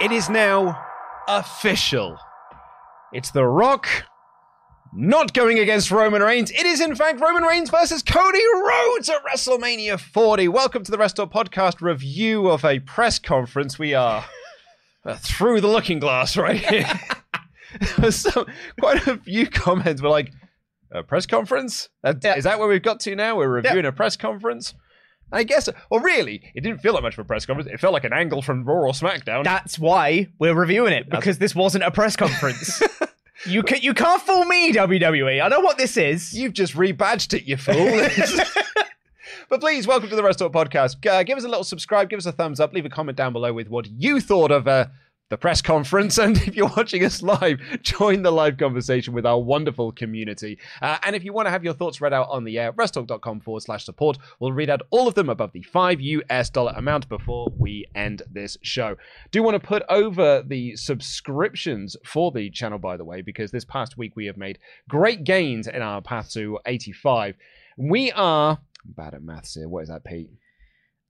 It is now official. It's The Rock not going against Roman Reigns. It is, in fact, Roman Reigns versus Cody Rhodes at WrestleMania 40. Welcome to the WrestleTalk Podcast review of a press conference. We are uh, through the looking glass right here. so, quite a few comments were like, a press conference? Uh, Yeah. Is that where we've got to now? We're reviewing a press conference? I guess, well, really, it didn't feel like much of a press conference. It felt like an angle from Raw or SmackDown. That's why we're reviewing it because this wasn't a press conference. you can you can't fool me, WWE. I know what this is. You've just rebadged it, you fool. but please, welcome to the WrestleTalk podcast. Uh, give us a little subscribe, give us a thumbs up, leave a comment down below with what you thought of uh, the press conference. And if you're watching us live, join the live conversation with our wonderful community. Uh, and if you want to have your thoughts read out on the air, wrestletalk.com forward slash support. We'll read out all of them above the five US dollar amount before we end this show. Do want to put over the subscriptions for the channel, by the way, because this past week we have made great gains in our path to 85. We are I'm bad at maths here. What is that, Pete?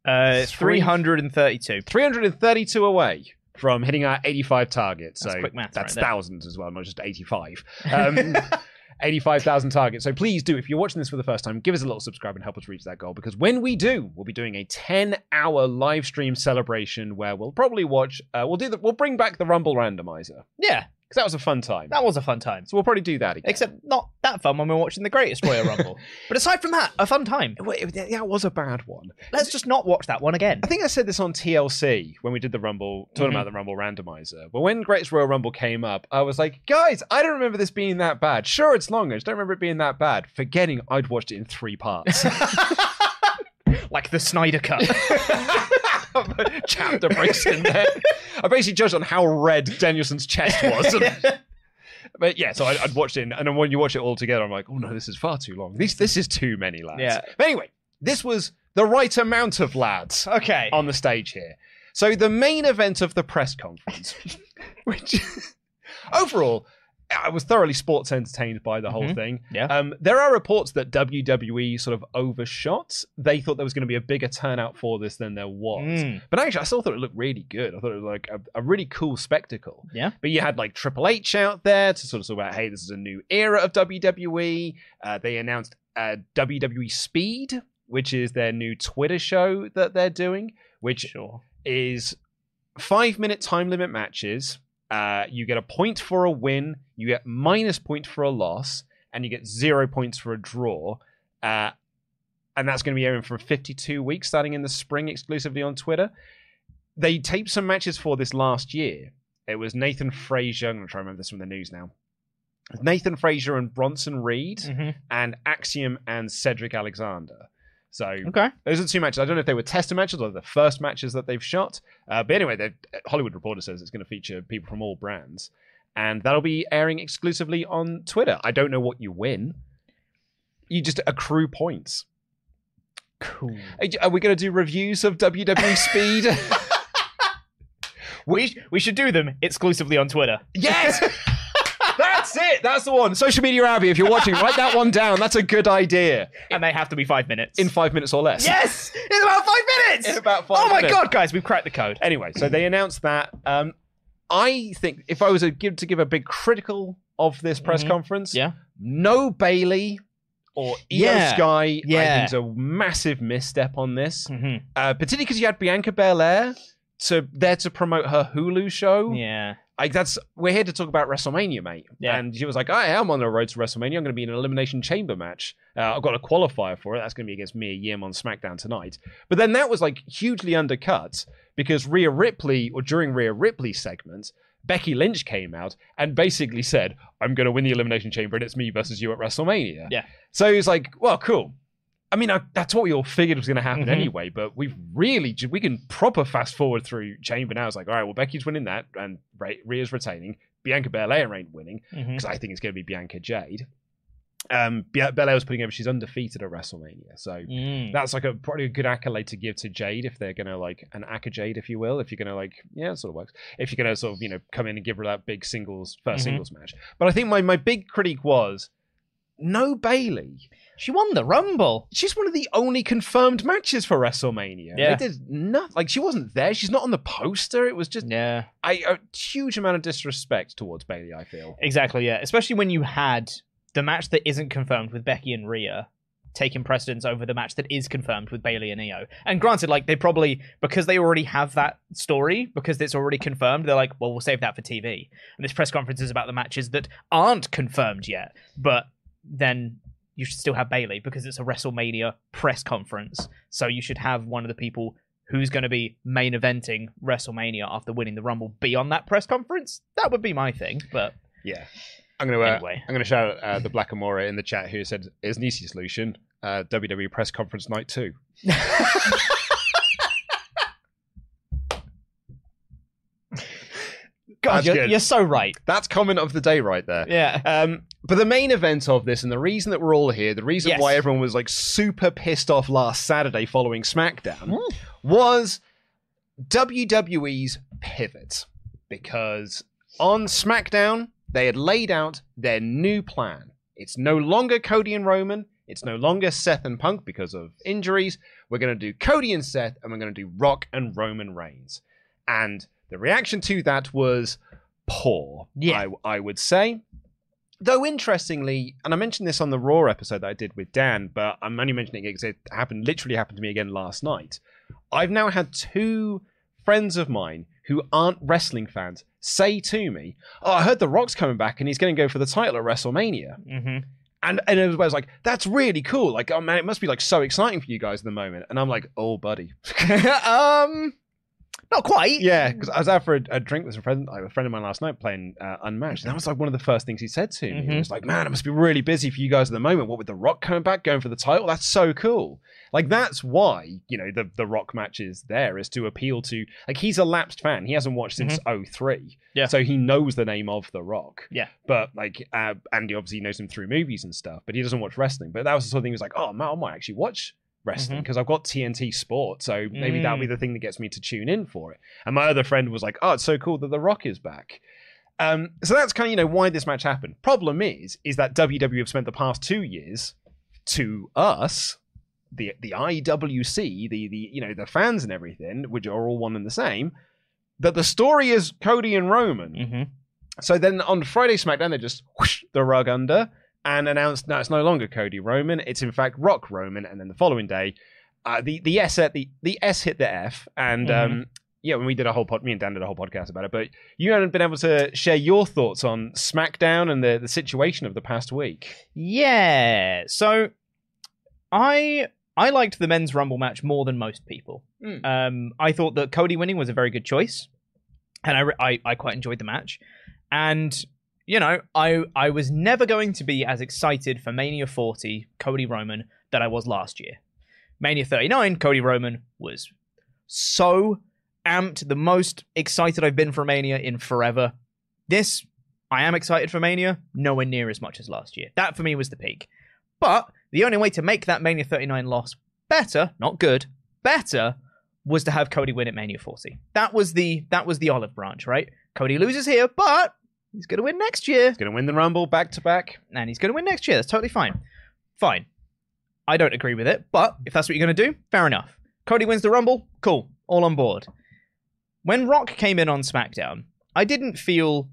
Uh, 332. 332 away from hitting our 85 target. That's so that's right there. thousands as well, not just 85. Um, 85,000 targets. So please do, if you're watching this for the first time, give us a little subscribe and help us reach that goal. Because when we do, we'll be doing a 10 hour live stream celebration where we'll probably watch, uh, we'll do the, we'll bring back the Rumble randomizer Yeah, because that was a fun time. that was a fun time. So we'll probably do that again. Except not that fun when we're watching the Greatest Royal Rumble. but aside from that, a fun time. Wait, yeah, it was a bad one. Let's just not watch that one again. I think I said this on TLC when we did the Rumble, talking Mhm. about the Rumble randomizer. But when Greatest Royal Rumble came up, I was like, guys, I don't remember this being that bad. Sure, it's long. I just don't remember it being that bad. Forgetting I'd watched it in three parts. Like the Snyder Cut. Chapter breaks in there. I basically judged on how red Danielson's chest was. But yeah, so I, I'd watched it, and then when you watch it all together, I'm like, oh no, this is far too long. This this is too many lads. Yeah. But anyway, this was the right amount of lads okay. on the stage here. So the main event of the press conference, which overall I was thoroughly sports entertained by the whole Mhm. thing. Yeah. Um, there are reports that WWE sort of overshot. They thought there was going to be a bigger turnout for this than there was. Mm. But actually, I still thought it looked really good. I thought it was like a, a really cool spectacle. Yeah. But you had like Triple H out there to sort of talk about, hey, this is a new era of WWE. Uh, they announced uh, WWE Speed, which is their new Twitter show that they're doing, which Sure. is five minute time limit matches. Uh, you get a point for a win, you get minus point for a loss, and you get zero points for a draw. Uh, and that's going to be airing for 52 weeks starting in the spring exclusively on Twitter. They taped some matches for this last year. It was Nathan Frazer. I'm going to try to remember this from the news now. Nathan Frazer and Bronson Reed, Mhm. and Axiom and Cedric Alexander. So Okay. those are two matches. I don't know if they were tester matches or the first matches that they've shot. Uh, but anyway, the Hollywood Reporter says it's going to feature people from all brands. And that'll be airing exclusively on Twitter. I don't know what you win. You just accrue points. Cool. Are Are we going to do reviews of WWE Speed? We, we should do them exclusively on Twitter. yes! That's it. That's the one. Social Media Abbey, if you're watching, write that one down. That's a good idea. And they have to be five minutes. In five minutes or less. yes! In about five minutes! In about five Oh my minutes. god, guys, we've cracked the code. Anyway, so they announced that. Um, I think if I was a give to give a big critical of this press Mhm. conference, Yeah. no Bayley or Io Yeah. Sky, I Yeah. think is a massive misstep on this. hmm Uh, particularly because you had Bianca Belair to there to promote her Hulu show. Yeah. Like that's we're here to talk about WrestleMania, mate. Yeah. And she was like, I am on the road to WrestleMania. I'm going to be in an elimination chamber match. Uh, I've got a qualifier for it. That's going to be against Mia Yim on SmackDown tonight. But then that was like hugely undercut because Rhea Ripley, or during Rhea Ripley's segment, Becky Lynch came out and basically said, "I'm going to win the elimination chamber, and it's me versus you at WrestleMania." Yeah. So he was like, "Well, cool." I mean, I, that's what we all figured was going to happen Mhm. anyway. But we've really we can proper fast forward through Chamber now. It's like, all right, well, Becky's winning that, and Rhea- Rhea's retaining. Bianca Belair ain't winning because I think it's going to be Bianca Jade. Um, Belair was putting over; she's undefeated at WrestleMania, so Mm. that's like a probably a good accolade to give to Jade if they're gonna like an Aka Jade, if you will. If you're gonna like, yeah, it sort of works. If you're gonna sort of you know come in and give her that big singles 1st Mhm. singles match, but I think my my big critique was no Bayley. She won the Rumble. She's one of the only confirmed matches for WrestleMania. Yeah. They did nothing. Like she wasn't there. She's not on the poster. It was just Yeah. I, a huge amount of disrespect towards Bayley. I feel. Exactly, yeah. Especially when you had the match that isn't confirmed with Becky and Rhea taking precedence over the match that is confirmed with Bayley and Io. And granted, like they probably because they already have that story, because it's already confirmed, they're like, well, we'll save that for TV. And this press conference is about the matches that aren't confirmed yet. But then you should still have Bayley because it's a WrestleMania press conference. So you should have one of the people who's going to be main eventing WrestleMania after winning the Rumble be on that press conference. That would be my thing, but Yeah. I'm gonna uh, Anyway. I'm gonna shout out uh, the Black Amora in the chat who said is an easy solution. Uh, WWE press conference night two. God, you're, you're so right. That's comment of the day right there. Yeah. Um, but the main event of this, and the reason that we're all here, the reason Yes. why everyone was like super pissed off last Saturday following SmackDown, was WWE's pivot. Because on SmackDown, they had laid out their new plan. It's no longer Cody and Roman. It's no longer Seth and Punk because of injuries. We're going to do Cody and Seth, and we're going to do Rock and Roman Reigns. And the reaction to that was poor, Yeah. I, I would say. Though interestingly, and I mentioned this on the Raw episode that I did with Dan, but I'm only mentioning it because it happened literally happened to me again last night. I've now had two friends of mine who aren't wrestling fans say to me, "Oh, I heard The Rock's coming back and he's going to go for the title at WrestleMania." Mm-hmm. And and it was like, "That's really cool! Like, oh man, it must be like so exciting for you guys at the moment." And I'm like, "Oh, buddy." um, not quite. Yeah, because I was out for a, a drink with a friend, like, a friend of mine last night playing uh, Unmatched. And that was like one of the first things he said to me. He Mhm. was like, "Man, it must be really busy for you guys at the moment. What with the Rock coming back, going for the title, that's so cool." Like that's why you know the the Rock match is there is to appeal to like he's a lapsed fan. He hasn't watched since '03, Yeah. so he knows the name of the Rock. Yeah. but like uh, Andy obviously knows him through movies and stuff, but he doesn't watch wrestling. But that was the sort of thing. He was like, "Oh man, I might actually watch." Wrestling because I've got TNT Sport, so maybe that'll be Mm. the thing that gets me to tune in for it. And my other friend was like, "Oh, it's so cool that The Rock is back." Um, so that's kind of you know why this match happened. Problem is, is that WWE have spent the past two years to us, the the IWC, the the you know the fans and everything, which are all one and the same, that the story is Cody and Roman. Mm-hmm. So then on Friday SmackDown, they just whoosh the rug under and announced no, it's no longer Cody Roman. It's in fact Rock Roman. And then the following day, uh, the the S at the the S hit the F, and um, yeah, when we did a whole pod, me and Dan did a whole podcast about it. But you haven't been able to share your thoughts on SmackDown and the the situation of the past week. Yeah. So, I I liked the men's rumble match more than most people. Mm. Um, I thought that Cody winning was a very good choice, and I, I I quite enjoyed the match. And you know, I I was never going to be as excited for Mania 40 Cody Roman that I was last year. Mania 39 Cody Roman was so amped, the most excited I've been for Mania in forever. This I am excited for Mania, nowhere near as much as last year. That for me was the peak. But the only way to make that Mania 39 loss better, not good, better, was to have Cody win at Mania 40. That was the that was the olive branch, right? Cody loses here, but he's gonna win next year. He's going to win the Rumble back to back. And he's gonna win next year. That's totally fine. Fine. I don't agree with it, but if that's what you're gonna do, fair enough. Cody wins the Rumble, cool, all on board. When Rock came in on SmackDown, I didn't feel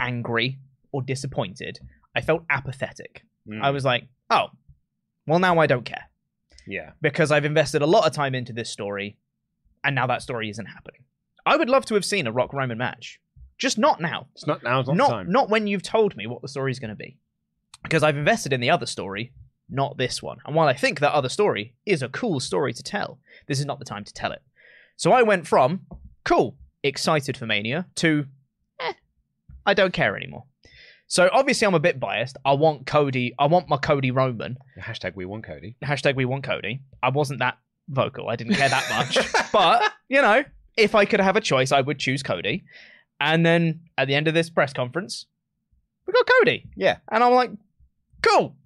angry or disappointed. I felt apathetic. Mm. I was like, oh, well, now I don't care yeah. because I've invested a lot of time into this story, and now that story isn't happening. I would love to have seen a Rock Roman match, just not now. It's not now. It's not, Not time. not when you've told me what the story is going to be, because I've invested in the other story, not this one. And while I think that other story is a cool story to tell, this is not the time to tell it. So I went from cool, excited for Mania to eh, I don't care anymore. So obviously I'm a bit biased. I want Cody. I want my Cody Roman. Hashtag we want Cody. Hashtag we want Cody. I wasn't that vocal. I didn't care that much. but, you know, if I could have a choice, I would choose Cody. And then at the end of this press conference, we got Cody. Yeah. And I'm like, cool.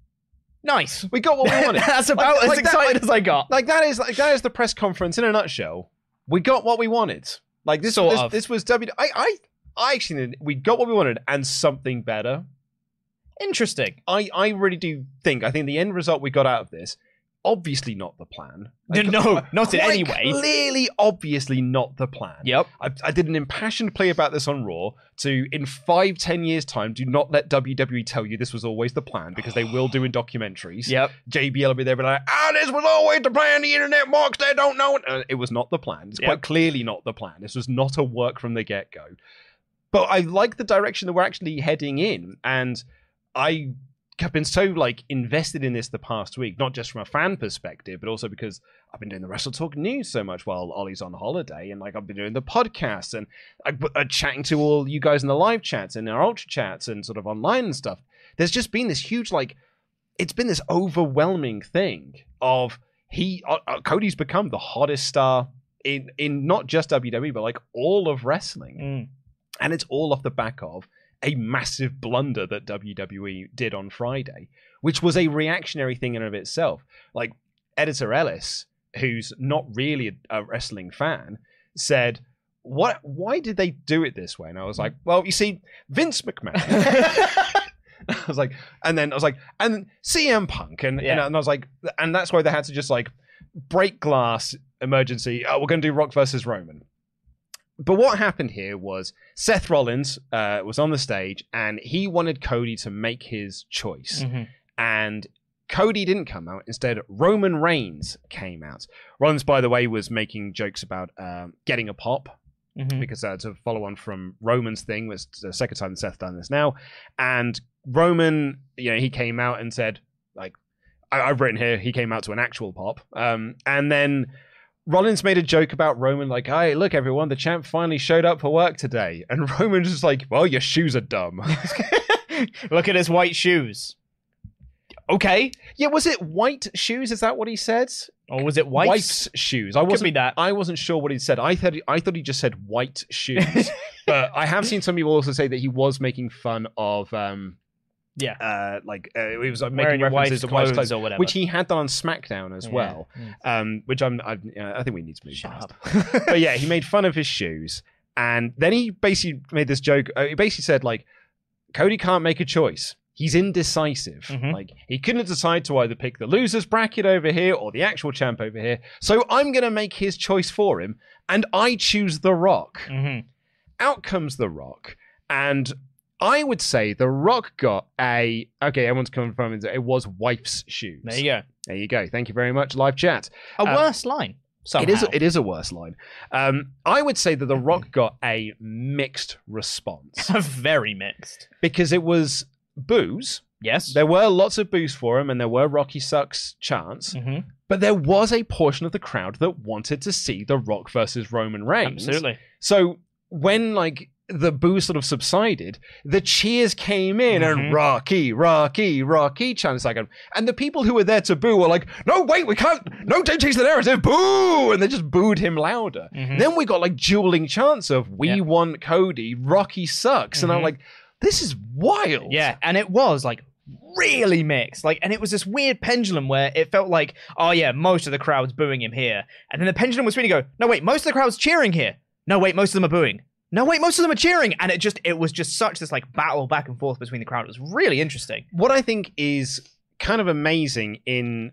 Nice. We got what we wanted. That's about Like- as like that- excited like- as I got. like that is like that is the press conference in a nutshell. We got what we wanted. Like this, Sort this, of. this was W. I, I, I actually we got what we wanted and something better. Interesting. I, I really do think. I think the end result we got out of this, obviously not the plan. Like, no, not in any way. Clearly, obviously not the plan. Yep. I, I did an impassioned plea about this on Raw to, in five, ten years' time, do not let WWE tell you this was always the plan because they will do in documentaries. Yep. JBL will be there, but like, ah, this was always the plan. The internet marks they don't know it. Uh, it was not the plan. It's Yep. quite clearly not the plan. This was not a work from the get go. But I like the direction that we're actually heading in, and I have been so like invested in this the past week, not just from a fan perspective, but also because I've been doing the Wrestle Talk news so much while Oli's on holiday, and like I've been doing the podcast and I, uh, chatting to all you guys in the live chats and our ultra chats and sort of online and stuff. There's just been this huge like, it's been this overwhelming thing of he uh, uh, Cody's become the hottest star in in not just WWE but like all of wrestling Mm. and it's all off the back of a massive blunder that WWE did on Friday, which was a reactionary thing in and of itself. Like editor Ellis, who's not really a, wrestling fan, said, "What? Why did they do it this way?" And I was like, "Well, you see, Vince McMahon." I was like, and then I was like, and CM Punk, and, Yeah. and I was like, and that's why they had to just like break glass emergency. Oh, we're going to do Rock versus Roman. But what happened here was Seth Rollins uh, was on the stage and he wanted Cody to make his choice. Mhm. And Cody didn't come out. Instead, Roman Reigns came out. Rollins, by the way, was making jokes about um, getting a pop Mhm. because uh, to follow on from Roman's thing was the second time Seth done this now, and Roman, you know, he came out and said like, I, I've written here, he came out to an actual pop, um, and then Rollins made a joke about Roman like, hey, look everyone, the champ finally showed up for work today, and Roman just like, well, your shoes are dumb. Look at his white shoes. Okay. yeah, was it white shoes? Is that what he said? Or was it white? Wife's shoes. I wasn't that. I wasn't sure what he said. I thought I thought he just said white shoes. but I have seen some people also say that he was making fun of um Yeah. uh like uh, he was like, making references to wife's clothes or whatever. which he had done on SmackDown as Yeah. well. Mm. Um which I'm I, I think we need to move Shut past. up. but yeah, he made fun of his shoes, and then he basically made this joke. Uh, he basically said like, Cody can't make a choice. He's indecisive. Mhm. Like he couldn't decide to either pick the losers bracket over here or the actual champ over here. So I'm gonna make his choice for him, and I choose The Rock. Mhm. Out comes The Rock, and I would say The Rock got a okay. Everyone's confirming that it was wife's shoes. There you go. There you go. Thank you very much. Live chat. A Um, worse line. Somehow. It is. It is a worse line. Um, I would say that The Rock got a mixed response very mixed. because it was boos. Yes. There were lots of boos for him, and there were Rocky sucks chants. Mhm. But there was a portion of the crowd that wanted to see The Rock versus Roman Reigns. Absolutely. So when like the boo sort of subsided, the cheers came in Mhm. and Rocky, Rocky, Rocky chants like, and the people who were there to boo were like, no, wait, we can't, no, don't change the narrative, boo, and they just booed him louder. Mhm. Then we got like dueling chants of we Yeah. want Cody, Rocky sucks, and I'm Mhm. like, this is wild. Yeah, and it was like really mixed. Like, and it was this weird pendulum where it felt like, oh yeah, most of the crowd's booing him here, and then the pendulum was swinging. Go, no wait, most of the crowd's cheering here. No wait, most of them are booing. No wait, most of them are cheering, and it just it was just such this like battle back and forth between the crowd. It was really interesting. what I think is kind of amazing in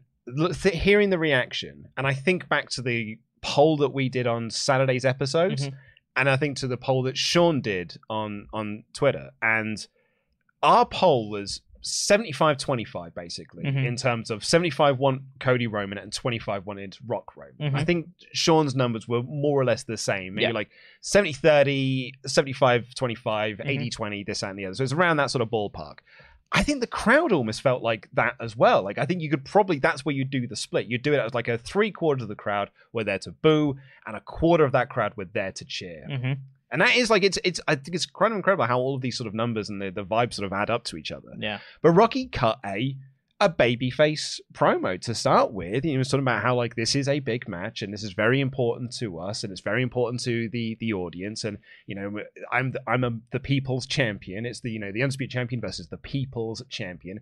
th- hearing the reaction, and I think back to the poll that we did on Saturday's episodes, Mhm. and I think to the poll that Sean did on on Twitter, and our poll was 75-25 basically Mhm. in terms of 75 want Cody Roman and 25 wanted Rock Roman. Mhm. I think Sean's numbers were more or less the same, maybe Yeah. like 70-30, 75-25, Mhm. 80-20, this and the other. So it's around that sort of ballpark. I think the crowd almost felt like that as well. Like I think you could probably that's where you do the split. You do it as like a three quarters of the crowd were there to boo, and a quarter of that crowd were there to cheer. hmm And that is like it's it's I think it's kind of incredible how all of these sort of numbers and the, the vibes sort of add up to each other. Yeah. But Rocky cut a a babyface promo to start with. He was talking about how like this is a big match and this is very important to us and it's very important to the the audience and you know I'm the, I'm a, the people's champion. It's the you know the undisputed champion versus the people's champion.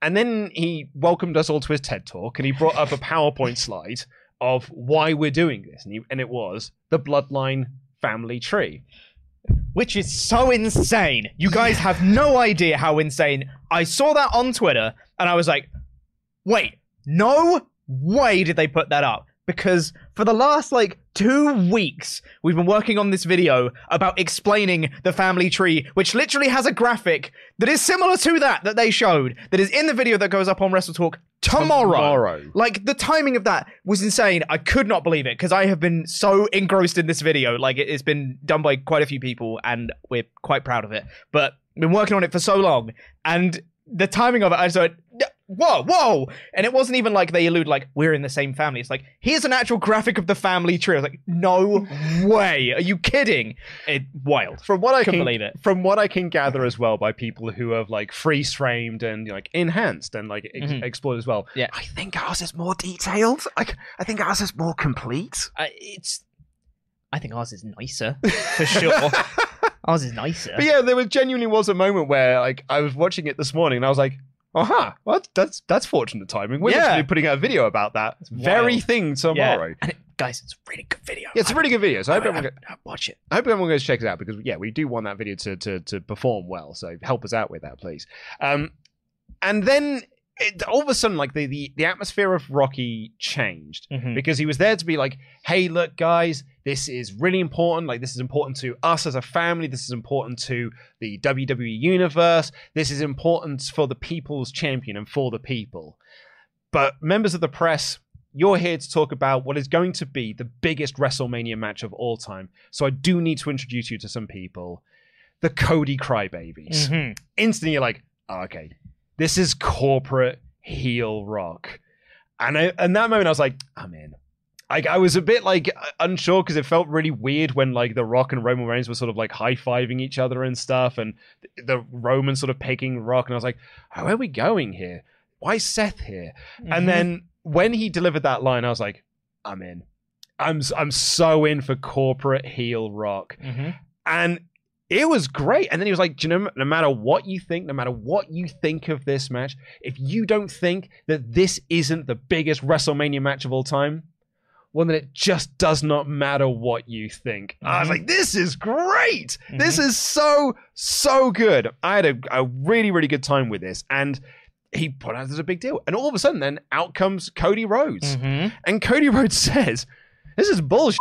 And then he welcomed us all to his TED talk and he brought up a PowerPoint slide of why we're doing this and, he, and it was the bloodline family tree. Which is so insane. You guys have no idea how insane. I saw that on Twitter and I was like, wait, no way did they put that up. Because for the last like two weeks, we've been working on this video about explaining the family tree, which literally has a graphic that is similar to that that they showed, that is in the video that goes up on Wrestle Talk tomorrow. Tomorrow. Like the timing of that was insane. I could not believe it because I have been so engrossed in this video. Like it, it's been done by quite a few people, and we're quite proud of it. But been working on it for so long, and the timing of it, I just went, whoa, whoa, and it wasn't even like they allude like we're in the same family. It's like here's an actual graphic of the family tree. I was like, no way, are you kidding? It wild. from what I can believe it. From what I can gather as well by people who have like freeze framed and like enhanced and like ex- Mhm. explored as well. Yeah. I think ours is more detailed. I, I think ours is more complete. Uh, it's. I think ours is nicer for sure. ours is nicer. But yeah, there was genuinely was a moment where like I was watching it this morning and I was like, "Oh, huh, well, that's that's fortunate timing." We're Yeah. literally putting out a video about that very wild. thing tomorrow. Yeah. And it, guys, it's a really good video. Yeah, it's a really good video. So I hope everyone, go- I- I- watch it. I hope everyone goes check it out because yeah, we do want that video to to to perform well. So help us out with that, please. Um, and then it, all of a sudden, like the the the atmosphere of Rocky changed Mhm. because he was there to be like, hey, look, guys, this is really important. Like, this is important to us as a family. This is important to the WWE universe. This is important for the people's champion and for the people. But members of the press, you're here to talk about what is going to be the biggest WrestleMania match of all time. So I do need to introduce you to some people. The Cody Crybabies. Mhm. Instantly, you're like, oh, okay, this is corporate heel rock. And I, in that moment, I was like, I'm in. Like, I was a bit like unsure because it felt really weird when like The Rock and Roman Reigns were sort of like high fiving each other and stuff, and the Roman sort of picking Rock, and I was like, oh, where are we going here? Why is Seth here? Mhm. And then when he delivered that line, I was like, I'm in. I'm I'm so in for corporate heel rock, Mhm. and it was great. And then he was like, Do you know, no matter what you think, no matter what you think of this match, if you don't think that this isn't the biggest WrestleMania match of all time, well, then it just does not matter what you think. I was Mhm. like, This is great. This is so so good. I had a, a really really good time with this, and. He put out as a big deal, and all of a sudden, then out comes Cody Rhodes, Mhm. and Cody Rhodes says, "This is bullshit."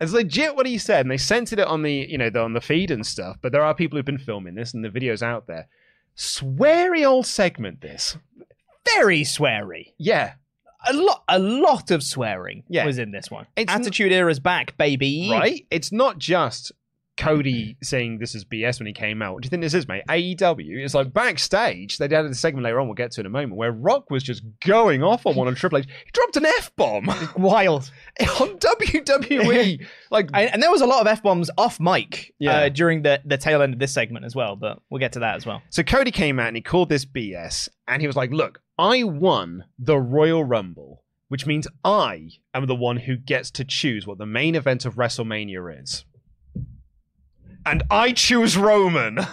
It's legit what he said, and they censored it on the you know the, on the feed and stuff. But there are people who've been filming this, and the video's out there. Sweary old segment. This, Very sweary. yeah, A lot, a lot of swearing Yeah. was in this one. It's n- Attitude Era's back, baby. right. It's not just Cody saying this is BS when he came out. What do you think this is, mate? AEW. It's like backstage. They added a segment later on. We'll get to in a moment where Rock was just going off on one on Triple H. He dropped an f bomb Wild. on WWE. like And, and there was a lot of f bombs off mic Yeah. uh, during the the tail end of this segment as well. But we'll get to that as well. So Cody came out and he called this BS, and he was like, "Look, I won the Royal Rumble, which means I am the one who gets to choose what the main event of WrestleMania is, and I choose Roman."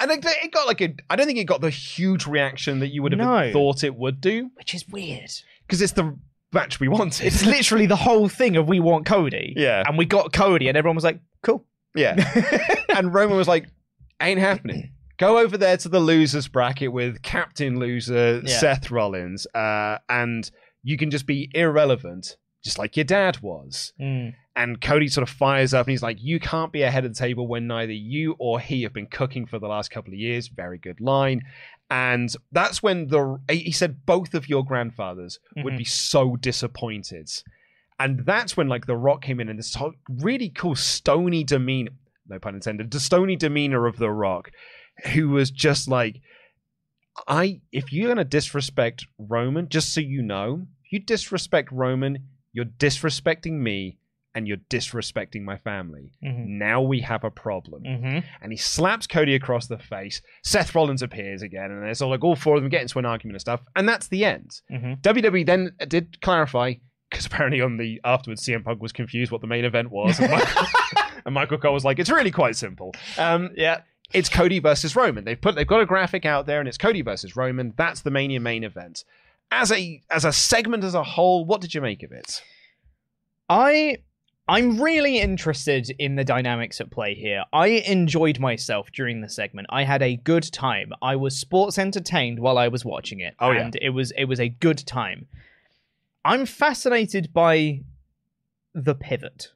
And it, it got like a, I don't think it got the huge reaction that you would have No. thought it would do, Which is weird. because it's the match we wanted. It's literally the whole thing of we want Cody. Yeah. And we got Cody, and everyone was like, cool. yeah. and Roman was like, "Ain't happening." Go over there to the losers bracket with Captain Loser Yeah. Seth Rollins, uh, and you can just be irrelevant, just like your dad was. Mm. And Cody sort of fires up and he's like, You can't be ahead of the table when neither you or he have been cooking for the last couple of years. Very good line. And that's when the he said both of your grandfathers would Mhm. be so disappointed. And that's when like the rock came in and this really cool stony demeanor no pun intended, the stony demeanor of the rock, who was just like I if you're gonna disrespect Roman, just so you know, if you disrespect Roman, you're disrespecting me and you're disrespecting my family. Mhm. Now we have a problem. Mhm. And he slaps Cody across the face. Seth Rollins appears again, and it's all like all four of them get into an argument and stuff, and that's the end. Mhm. WWE then did clarify because apparently on the afterwards CM Punk was confused what the main event was, and Michael, and Michael Cole was like, "It's really quite simple. Um, Yeah. it's Cody versus Roman. They've put they've got a graphic out there, and it's Cody versus Roman. That's the Mania main event. As a as a segment as a whole, what did you make of it? I I'm really interested in the dynamics at play here. I enjoyed myself during the segment. I had a good time. I was sports entertained while I was watching it. Oh, yeah. and it was it was a good time. I'm fascinated by the pivot.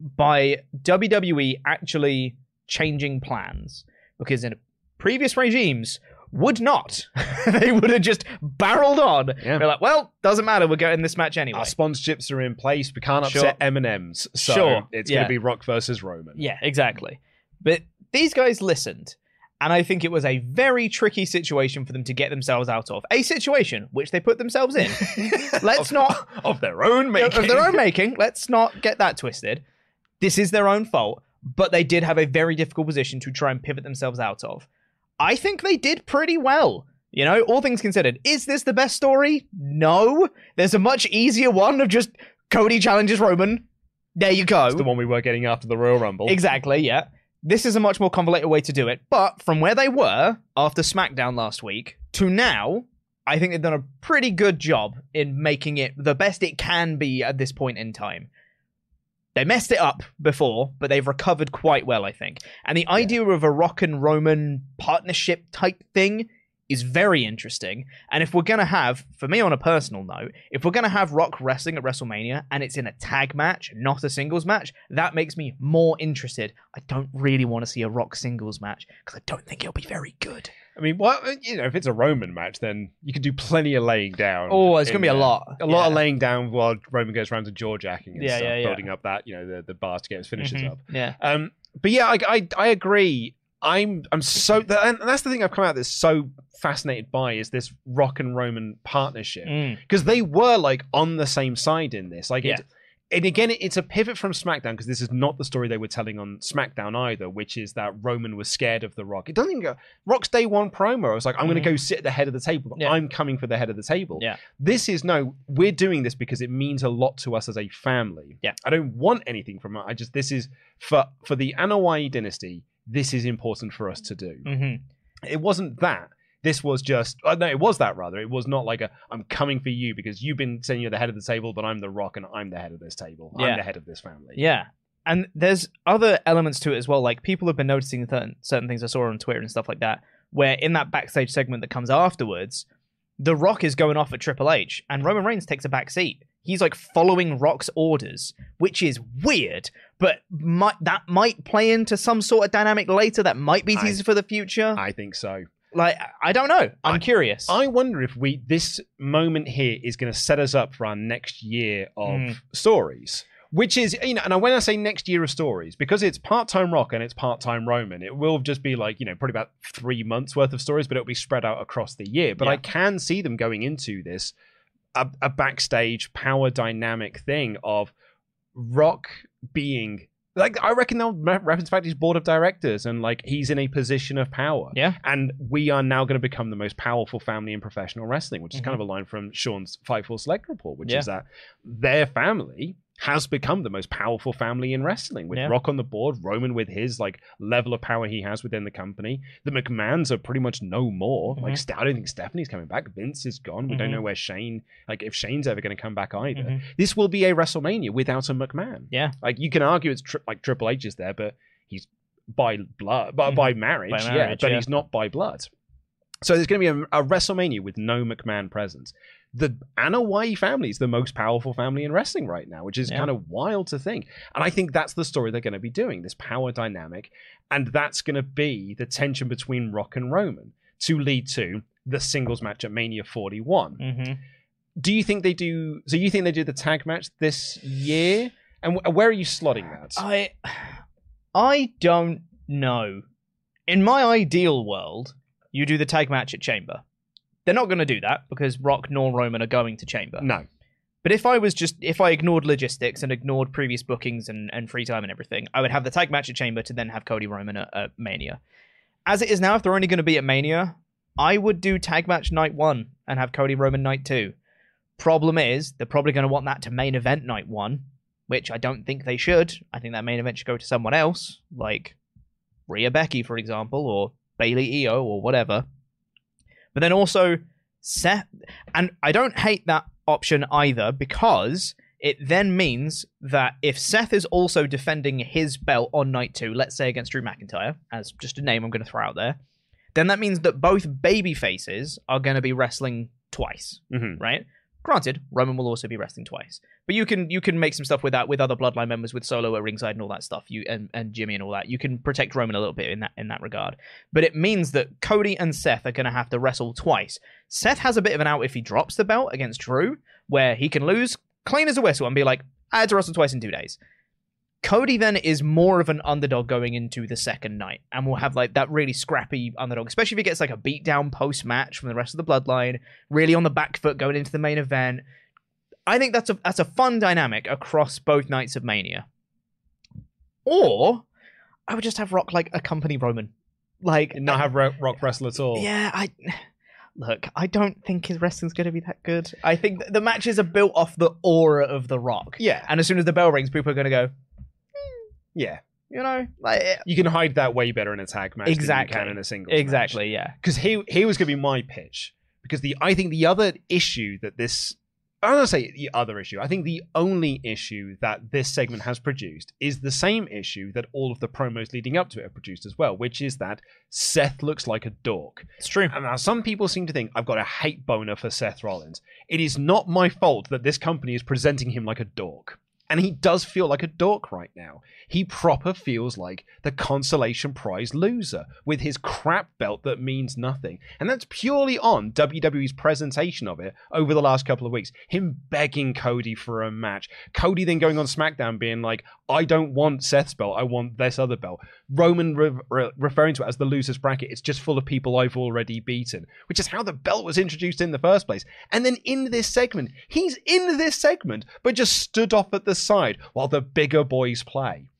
By WWE actually changing plans. Because in previous regimes would not. they would have just barreled on. Yeah. They're like, well, doesn't matter, we're getting this match anyway. Our sponsorships are in place. We can't Sure. upset M and M's, so Sure, it's yeah. going to be Rock versus Roman. Yeah, exactly. But these guys listened, and I think it was a very tricky situation for them to get themselves out of. A situation which they put themselves in. Let's Of- not of their own making. of their own making. Let's not get that twisted. This is their own fault, but they did have a very difficult position to try and pivot themselves out of. I think they did pretty well. You know, all things considered. Is this the best story? No. There's a much easier one of just Cody challenges Roman. There you go. It's the one we were getting after the Royal Rumble. Exactly, yeah. This is a much more convoluted way to do it. But from where they were after SmackDown last week to now, I think they've done a pretty good job in making it the best it can be at this point in time. They messed it up before, but they've recovered quite well, I think. And the idea of a Rock and Roman partnership type thing is very interesting. And if we're going to have, for me on a personal note, if we're going to have Rock wrestling at WrestleMania and it's in a tag match, not a singles match, that makes me more interested. I don't really want to see a Rock singles match because I don't think it'll be very good. I mean, well, you know, if it's a Roman match, then you can do plenty of laying down. Oh, it's going to be a lot. A lot Yeah. of laying down while Roman goes around to jaw jacking and Yeah, stuff, yeah, building up that, you know, the, the bars to get his finishes Mhm. up. Yeah. Um, but yeah, I, I, I agree. I'm I'm so and that's the thing I've come out that's so fascinated by is this Rock and Roman partnership Mm. because they were like on the same side in this. Like, Yeah. it, and again, it's a pivot from SmackDown because this is not the story they were telling on SmackDown either, which is that Roman was scared of the Rock. It doesn't even go. Rock's day one promo. I was like, I'm going Mhm. to go sit at the head of the table. Yeah. I'm coming for the head of the table. Yeah. This is no. We're doing this because it means a lot to us as a family. Yeah. I don't want anything from it. I just this is for for the Anoa'i dynasty. This is important for us to do hmm it wasn't that. This was just uh, no, it was that rather. It was not like a I'm coming for you because you've been saying you're the head of the table, but I'm the rock and I'm the head of this table. Yeah. I'm the head of this family. Yeah. And there's other elements to it as well. Like people have been noticing certain, certain things I saw on Twitter and stuff like that, where in that backstage segment that comes afterwards, The Rock is going off at Triple H, and Roman Reigns takes a back seat. He's like following Rock's orders, which is weird, but might, that might play into some sort of dynamic later. That might be teased for the future. I think so. Like I don't know. I'm I- curious. I wonder if we this moment here is going to set us up for our next year of Mm. stories. Which is, you know, and when I say next year of stories, because it's part time Rock and it's part time Roman, it will just be like, you know, probably about three months worth of stories, but it'll be spread out across the year. But Yeah. I can see them going into this a, a backstage power dynamic thing of Rock being like, I reckon they'll reference back to his board of directors and like he's in a position of power. yeah. And we are now going to become the most powerful family in professional wrestling, which is kind of a line from Sean's Fightful Select report, which Mm-hmm. Yeah. is that their family has become the most powerful family in wrestling with Yeah. Rock on the board, Roman with his like level of power he has within the company. The McMahons are pretty much no more. Like Mhm. Ste- I don't think Stephanie's coming back. Vince is gone. We don't Mhm. know where Shane, like if Shane's ever going to come back either. Mhm. This will be a WrestleMania without a McMahon. Yeah. Like you can argue it's tri- like Triple H is there, but he's by blood, by, Mhm. by marriage, By yeah, marriage, but yeah. he's not by blood. So there's going to be a, a WrestleMania with no McMahon presence. The Anoa'i family is the most powerful family in wrestling right now, which is Yeah. kind of wild to think. And I think that's the story they're going to be doing this power dynamic. And that's going to be the tension between Rock and Roman to lead to the singles match at Mania 41. Mm-hmm. Do you think they do? So you think they do the tag match this year? And wh- where are you slotting that? I I don't know. In my ideal world, you do the tag match at Chamber. They're not going to do that because Rock nor Roman are going to Chamber. no. But if I was just if I ignored logistics and ignored previous bookings and, and free time and everything, I would have the tag match at Chamber to then have Cody Roman at, at Mania. As it is now, if they're only going to be at Mania, I would do tag match night one and have Cody Roman night two. Problem is, they're probably going to want that to main event night one, which I don't think they should. I think that main event should go to someone else, like Rhea Becky, for example, or Bayley Io, or whatever. But then also Seth, and I don't hate that option either because it then means that if Seth is also defending his belt on night two, let's say against Drew McIntyre, as just a name I'm going to throw out there, then that means that both baby faces are going to be wrestling twice, Mhm. right? Granted, Roman will also be wrestling twice, but you can you can make some stuff with that with other Bloodline members, with Solo at ringside and all that stuff. You and, and Jimmy and all that. You can protect Roman a little bit in that in that regard. But it means that Cody and Seth are going to have to wrestle twice. Seth has a bit of an out if he drops the belt against Drew, where he can lose clean as a whistle and be like, I had to wrestle twice in two days. Cody then is more of an underdog going into the second night and will have like that really scrappy underdog, especially if he gets like a beatdown post match from the rest of the bloodline, really on the back foot going into the main event. I think that's a that's a fun dynamic across both nights of Mania. Or I would just have Rock like accompany Roman. Like And not have Ro- Rock wrestle at all. yeah, I look. I don't think his wrestling's going to be that good. I think th- the matches are built off the aura of the Rock, Yeah. and as soon as the bell rings, people are going to go. Yeah. You know, like eh, You can hide that way better in a tag match Exactly. than you can in a single exactly, yeah. Because here, here was going to be my pitch. Because the I think the other issue that this I don't want to say the other issue. I think the only issue that this segment has produced is the same issue that all of the promos leading up to it have produced as well, which is that Seth looks like a dork. It's true. And now some people seem to think I've got a hate boner for Seth Rollins. It is not my fault that this company is presenting him like a dork. And he does feel like a dork right now. He proper feels like the consolation prize loser with his crap belt that means nothing. And that's purely on WWE's presentation of it over the last couple of weeks. Him begging Cody for a match. Cody then going on SmackDown being like, I don't want Seth's belt, I want this other belt. Roman re- re- referring to it as the loser's bracket. It's just full of people I've already beaten, which is how the belt was introduced in the first place. And then in this segment, he's in this segment, but just stood off at the side while the bigger boys play.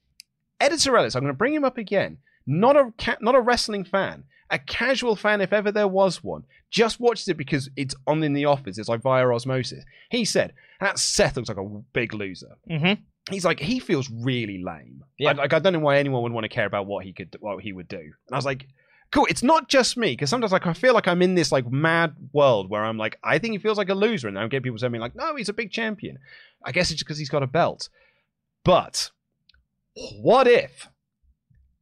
Editor Ellis, I'm going to bring him up again. Not a ca- not a wrestling fan, a casual fan if ever there was one. Just watched it because it's on in the office. It's like via osmosis. He said that Seth looks like a big loser Mm-hmm. he's like he feels really lame. Yeah. I, like I don't know why anyone would want to care about what he could what he would do. And I was like, cool. It's not just me because sometimes like I feel like I'm in this like mad world where I'm like I think he feels like a loser, and I get people saying me like, no, he's a big champion. I guess it's because he's got a belt. But what if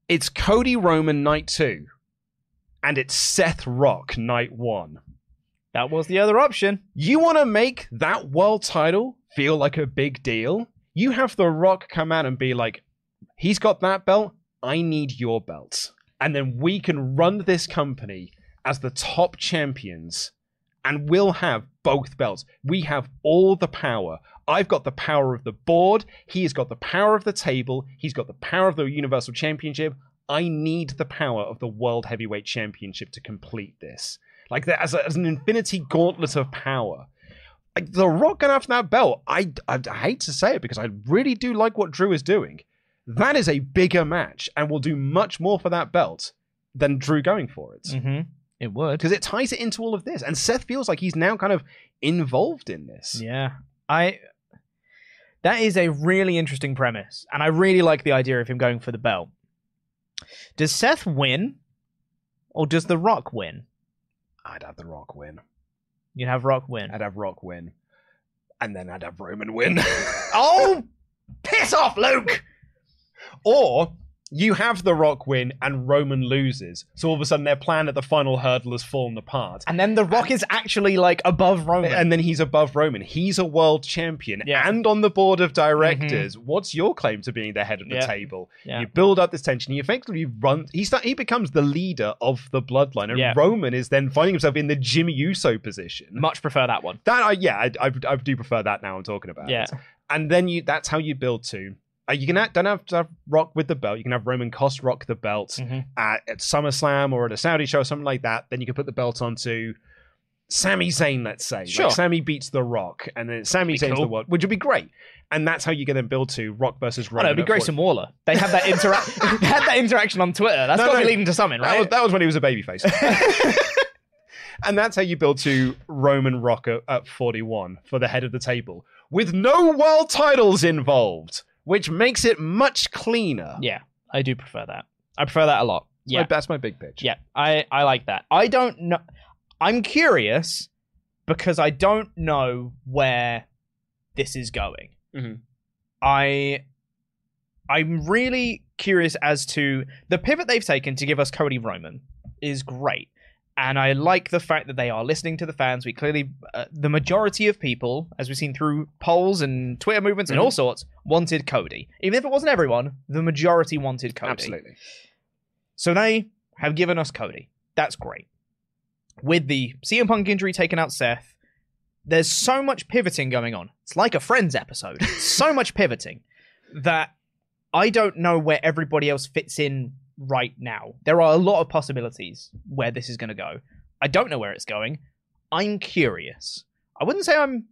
it's Cody Roman night two, and it's Seth Rock night one? That was the other option. You want to make that world title feel like a big deal? You have The Rock come out and be like, he's got that belt. I need your belt. And then we can run this company as the top champions and we'll have both belts. We have all the power. I've got the power of the board. He's got the power of the table. He's got the power of the Universal Championship. I need the power of the World Heavyweight Championship to complete this. Like that as, a, as an infinity gauntlet of power. Like the Rock going after that belt, I, I, I hate to say it because I really do like what Drew is doing. That is a bigger match and will do much more for that belt than Drew going for it. Mm-hmm. It would. Because it ties it into all of this. And Seth feels like he's now kind of involved in this. Yeah. I that is a really interesting premise. And I really like the idea of him going for the belt. Does Seth win? Or does The Rock win? I'd have The Rock win. You'd have Rock win. I'd have Rock win. And then I'd have Roman win. Oh piss off, Luke! Or you have The Rock win and Roman loses. So all of a sudden their plan at the final hurdle has fallen apart. And then The Rock is actually like above Roman. And then he's above Roman. He's a world champion Yeah. Mm-hmm. and on the board of directors. What's your claim to being the head of the Yeah. table? Yeah. You build up this tension. You effectively run. He start, he becomes the leader of the bloodline, and Yeah. Roman is then finding himself in the Jimmy Uso position. Much prefer that one. That I yeah, I, I, I do prefer that now. I'm talking about. Yeah. it. and then you that's how you build to. Uh, you can have, don't have to have Rock with the belt. You can have Roman cost Rock the belt Mhm. at, at SummerSlam or at a Saudi show or something like that. Then you can put the belt onto Sami Zayn, let's say. Sure. Like Sami beats The Rock, and then Sami Be Zayn's cool. the world, which would be great. And that's how you can then build to Rock versus Oh, Roman. no, it'd be Grayson Waller. They had that interact. they had that interaction on Twitter. That's No, got to no. be leading to something, That right? was, that was when he was a babyface. and that's how you build to Roman Rock at, at 41 for the head of the table with no world titles involved, which makes it much cleaner. yeah, I do prefer that. I prefer that a lot. That's Yeah, my, that's my big pitch. yeah, I I like that. I don't know. I'm curious because I don't know where this is going. Mhm. I I'm really curious as to the pivot they've taken to give us Cody Roman is great. And I like the fact that they are listening to the fans. We clearly, uh, the majority of people, as we've seen through polls and Twitter movements and all sorts, wanted Cody. Even if it wasn't everyone, the majority wanted Cody. Absolutely. So they have given us Cody. That's great. With the CM Punk injury taking out Seth, there's so much pivoting going on. It's like a Friends episode. so much pivoting that I don't know where everybody else fits in right now. There are a lot of possibilities where this is going to go. I don't know where it's going. I'm curious. I wouldn't say I'm.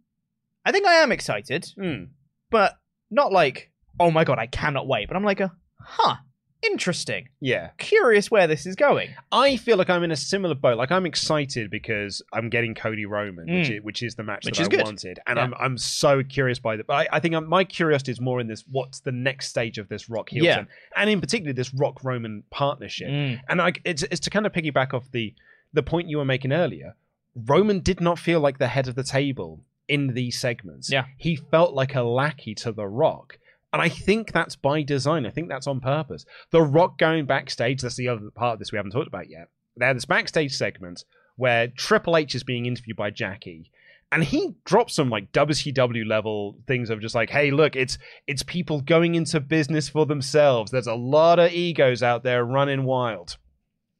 I think I am excited, Hmm. but not like, oh my god, I cannot wait. But I'm like, a, huh, interesting Yeah. curious where this is going. I feel like I'm in a similar boat. Like I'm excited because I'm getting Cody Roman, which, Mm. is, which is the match Which that I good. wanted, and Yeah. I'm I'm so curious by that. But I, I think I'm, my curiosity is more in this: what's the next stage of this Rock heel Yeah. and in particular this Rock Roman partnership. Mm. And I, it's it's to kind of piggyback off the the point you were making earlier. Roman did not feel like the head of the table in these segments. Yeah. he felt like a lackey to the Rock. And I think that's by design. I think that's on purpose. The Rock going backstage, that's the other part of this we haven't talked about yet. There's this backstage segment where Triple H is being interviewed by Jackie. And he drops some like WCW level things of just like, hey, look, it's it's people going into business for themselves. There's a lot of egos out there running wild.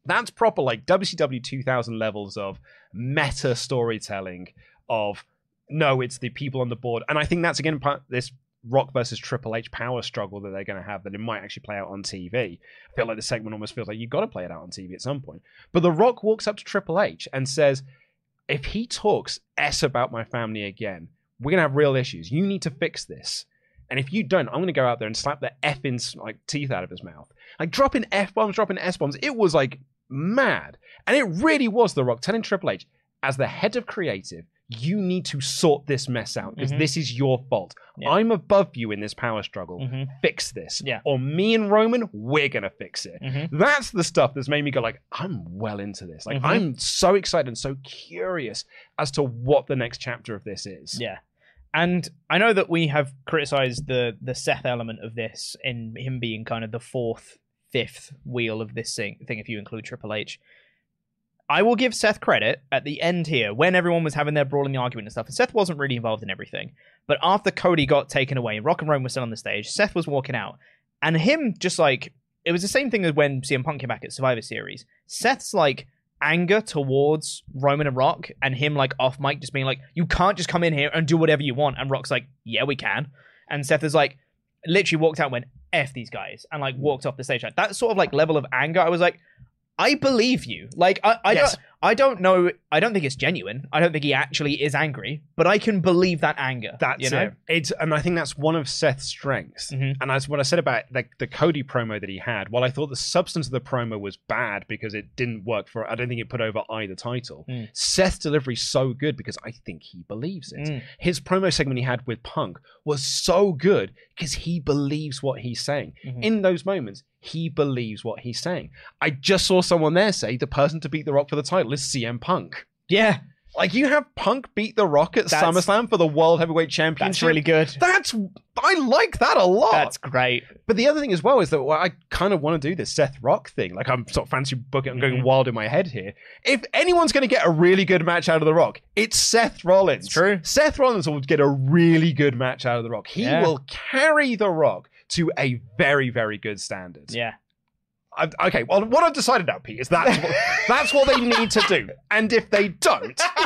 That's proper like WCW 2000 levels of meta storytelling of no, it's the people on the board. And I think that's again part this Rock versus Triple H power struggle that they're going to have that it might actually play out on TV. I feel like the segment almost feels like you've got to play it out on TV at some point. But The Rock walks up to Triple H and says, if he talks S about my family again, we're going to have real issues. You need to fix this. And if you don't, I'm going to go out there and slap the effing like teeth out of his mouth. Like dropping F bombs, dropping S bombs. It was like mad. And it really was The Rock telling Triple H, as the head of creative, you need to sort this mess out because Mhm. this is your fault. Yeah. I'm above you in this power struggle. Mhm. Fix this. Yeah. Or me and Roman, we're going to fix it. Mhm. That's the stuff that's made me go like, I'm well into this. Like Mhm. I'm so excited and so curious as to what the next chapter of this is. Yeah. And I know that we have criticized the the Seth element of this in him being kind of the fourth, fifth wheel of this thing, thing if you include Triple H. I will give Seth credit at the end here when everyone was having their brawling argument and stuff. And Seth wasn't really involved in everything. But after Cody got taken away and Rock and Rome was still on the stage, Seth was walking out. And him just like, it was the same thing as when CM Punk came back at Survivor Series. Seth's like anger towards Roman and Rock and him like off mic just being like, you can't just come in here and do whatever you want. And Rock's like, yeah, we can. And Seth is like, literally walked out and went, F these guys. And like walked off the stage. Like that sort of like level of anger, I was like, I believe you. Like I, I Yes. don't I don't know I don't think it's genuine. I don't think he actually is angry, but I can believe that anger. That's you know? it. It's and I think that's one of Seth's strengths. Mhm. And that's what I said about the, the Cody promo that he had. While I thought the substance of the promo was bad because it didn't work for, I don't think it put over either title. Mm. Seth's delivery so good because I think he believes it. Mm. His promo segment he had with Punk was so good because he believes what he's saying. Mhm. In those moments, he believes what he's saying. I just saw someone there say the person to beat The Rock for the title is CM Punk. Yeah. Like you have Punk beat The Rock at That's- SummerSlam for the World Heavyweight Championship. That's really good. That's I like that a lot. That's great. But the other thing as well is that well, I kind of want to do this Seth Rock thing. Like I'm sort of fancy booking. I'm going Mhm. wild in my head here. If anyone's going to get a really good match out of The Rock, it's Seth Rollins. It's true. Seth Rollins will get a really good match out of The Rock. He Yeah. will carry The Rock to a very, very good standard. Yeah. I, okay, well, what I've decided now, Pete, is that's what, that's what they need to do. And if they don't,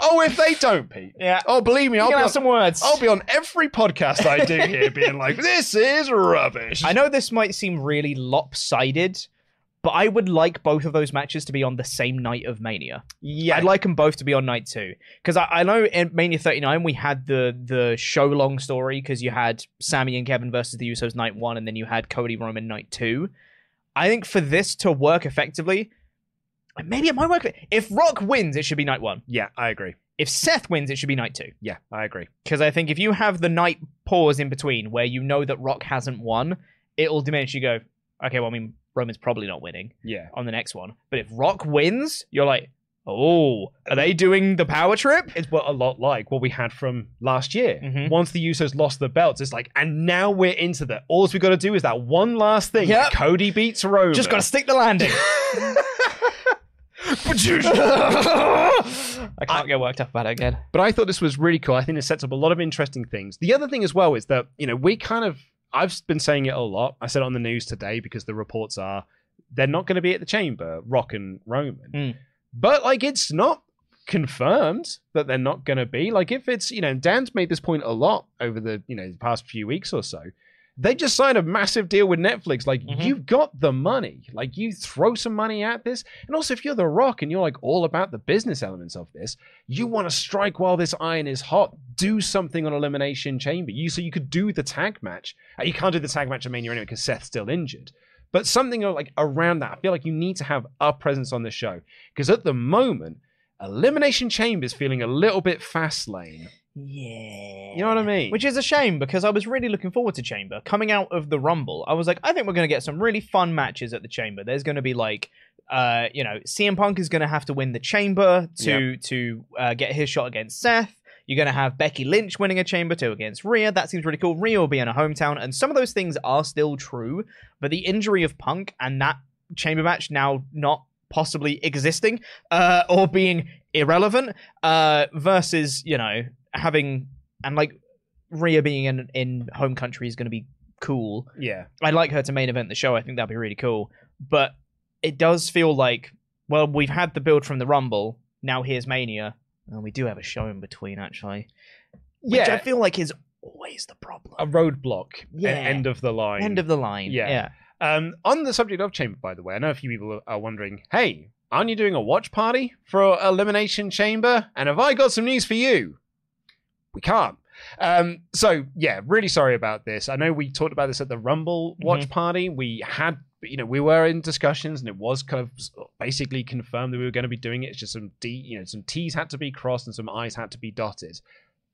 oh, if they don't, Pete, Yeah. oh, believe me, I'll be, have on, some words. I'll be on every podcast I do here, being like, "This is rubbish." I know this might seem really lopsided, but I would like both of those matches to be on the same night of Mania. Yeah, I'd like them both to be on night two because I, I know in Mania 39 we had the the show long story because you had Sami and Kevin versus the Usos night one and then you had Cody Roman night two. I think for this to work effectively, maybe it might work. If Rock wins, it should be night one. yeah, I agree. If Seth wins, it should be night two. Yeah, I agree. Because I think if you have the night pause in between where you know that Rock hasn't won, it'll diminish. You go, okay, well, I mean, Roman's probably not winning Yeah, on the next one. But if Rock wins, you're like, oh, are they doing the power trip? it's what a lot like what we had from last year. Mhm. Once the Usos lost the belts, it's like, and now we're into that. All we got to do is that one last thing. Yep. Cody beats Roman. Just got to stick the landing. I can't get worked up about it again. But I thought this was really cool. I think it sets up a lot of interesting things. The other thing as well is that, you know, we kind of, I've been saying it a lot. I said it on the news today because the reports are they're not going to be at the chamber, Rock and Roman. Mm. But, like, it's not confirmed that they're not going to be. Like, if it's, you know, Dan's made this point a lot over the, you know, the past few weeks or so. They just signed a massive deal with Netflix. Like, Mhm. you've got the money. Like, you throw some money at this. And also, if you're The Rock and you're like all about the business elements of this, you want to strike while this iron is hot. Do something on Elimination Chamber. You so you could do the tag match. Uh, You can't do the tag match at Mania anyway because Seth's still injured. But something like around that, I feel like you need to have a presence on the show because at the moment, Elimination Chamber is feeling a little bit fast lane. Yeah. You know what I mean? Which is a shame because I was really looking forward to Chamber. Coming out of the Rumble, I was like, I think we're going to get some really fun matches at the Chamber. There's going to be like, uh, you know, CM Punk is going to have to win the Chamber to to uh, get his shot against Seth. You're going to have Becky Lynch winning a Chamber to against Rhea. That seems really cool. Rhea will be in a hometown, and some of those things are still true. But the injury of Punk and that Chamber match now not possibly existing uh, or being irrelevant uh, versus you know having and like Rhea being in in home country is going to be cool. yeah. I'd like her to main event the show. I think that'd be really cool. But it does feel like well, we've had the build from the Rumble. Now here's Mania, and we do have a show in between actually, which Yeah. I feel like is always the problem. A roadblock. Yeah. End of the line. End of the line. Yeah. yeah. Um, on the subject of Chamber, by the way, I know a few people are wondering, hey, aren't you doing a watch party for Elimination Chamber? And have I got some news for you? We can't. Um, so yeah, really sorry about this. I know we talked about this at the Rumble watch party. We had, you know, we were in discussions, and it was kind of basically confirmed that we were going to be doing it. It's just some D, you know, some T's had to be crossed and some I's had to be dotted.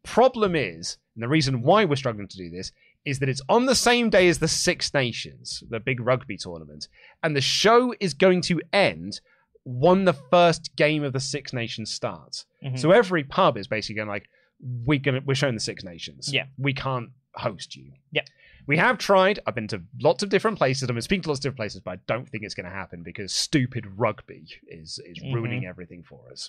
Problem is, and the reason why we're struggling to do this is that it's on the same day as the Six Nations, the big rugby tournament, and the show is going to end when the first game of the Six Nations starts. Mhm. So every pub is basically going like, we're gonna we're showing the Six Nations. Yeah. we can't host you. Yeah. We have tried. I've been to lots of different places. I've been speaking to lots of different places, but I don't think it's going to happen because stupid rugby is is Mhm. ruining everything for us.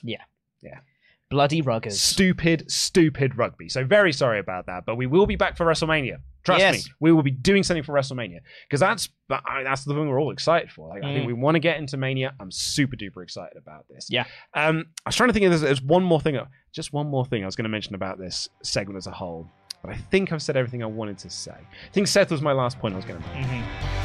Bloody ruggers. Stupid, stupid rugby. So very sorry about that, but we will be back for WrestleMania. Trust Yes. me, we will be doing something for WrestleMania because that's I- that's the thing we're all excited for. Like, I think Mm. we want to get into Mania. I'm super duper excited about this. Yeah. Um, I was trying to think of there's, there's one more thing, just one more thing I was going to mention about this segment as a whole, but I think I've said everything I wanted to say. I think Seth was my last point I was going to make. Mhm.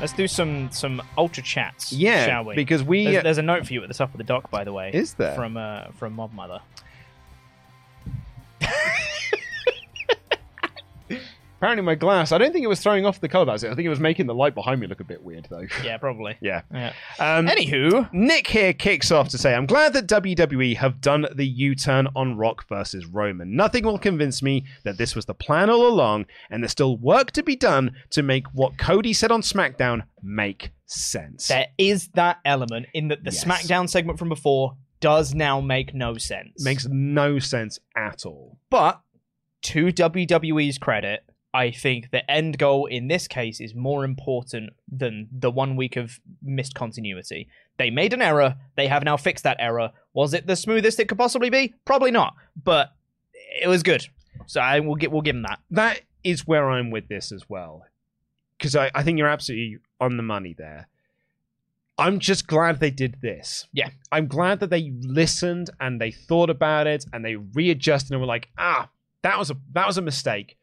Let's do some some ultra chats. Yeah, shall we? because we- there's, there's a note for you at the top of the doc, by the way. Is there? from uh, from Mob Mother? Apparently, my glass. I don't think it was throwing off the color balance. I think it was making the light behind me look a bit weird, though. Yeah, probably. yeah. Yeah. Um, Anywho, Nick here kicks off to say, I'm glad that WWE have done the U turn on Rock versus Roman. Nothing will convince me that this was the plan all along, and there's still work to be done to make what Cody said on SmackDown make sense. there is that element in that the Yes. SmackDown segment from before does now make no sense. Makes no sense at all. But to WWE's credit, I think the end goal in this case is more important than the one week of missed continuity. They made an error. They have now fixed that error. Was it the smoothest it could possibly be? Probably not. But it was good. So I will get. We'll give them that. That is where I'm with this as well. Because I, I think you're absolutely on the money there. I'm just glad they did this. Yeah. I'm glad that they listened and they thought about it and they readjusted and were like, ah, that was a that was a mistake.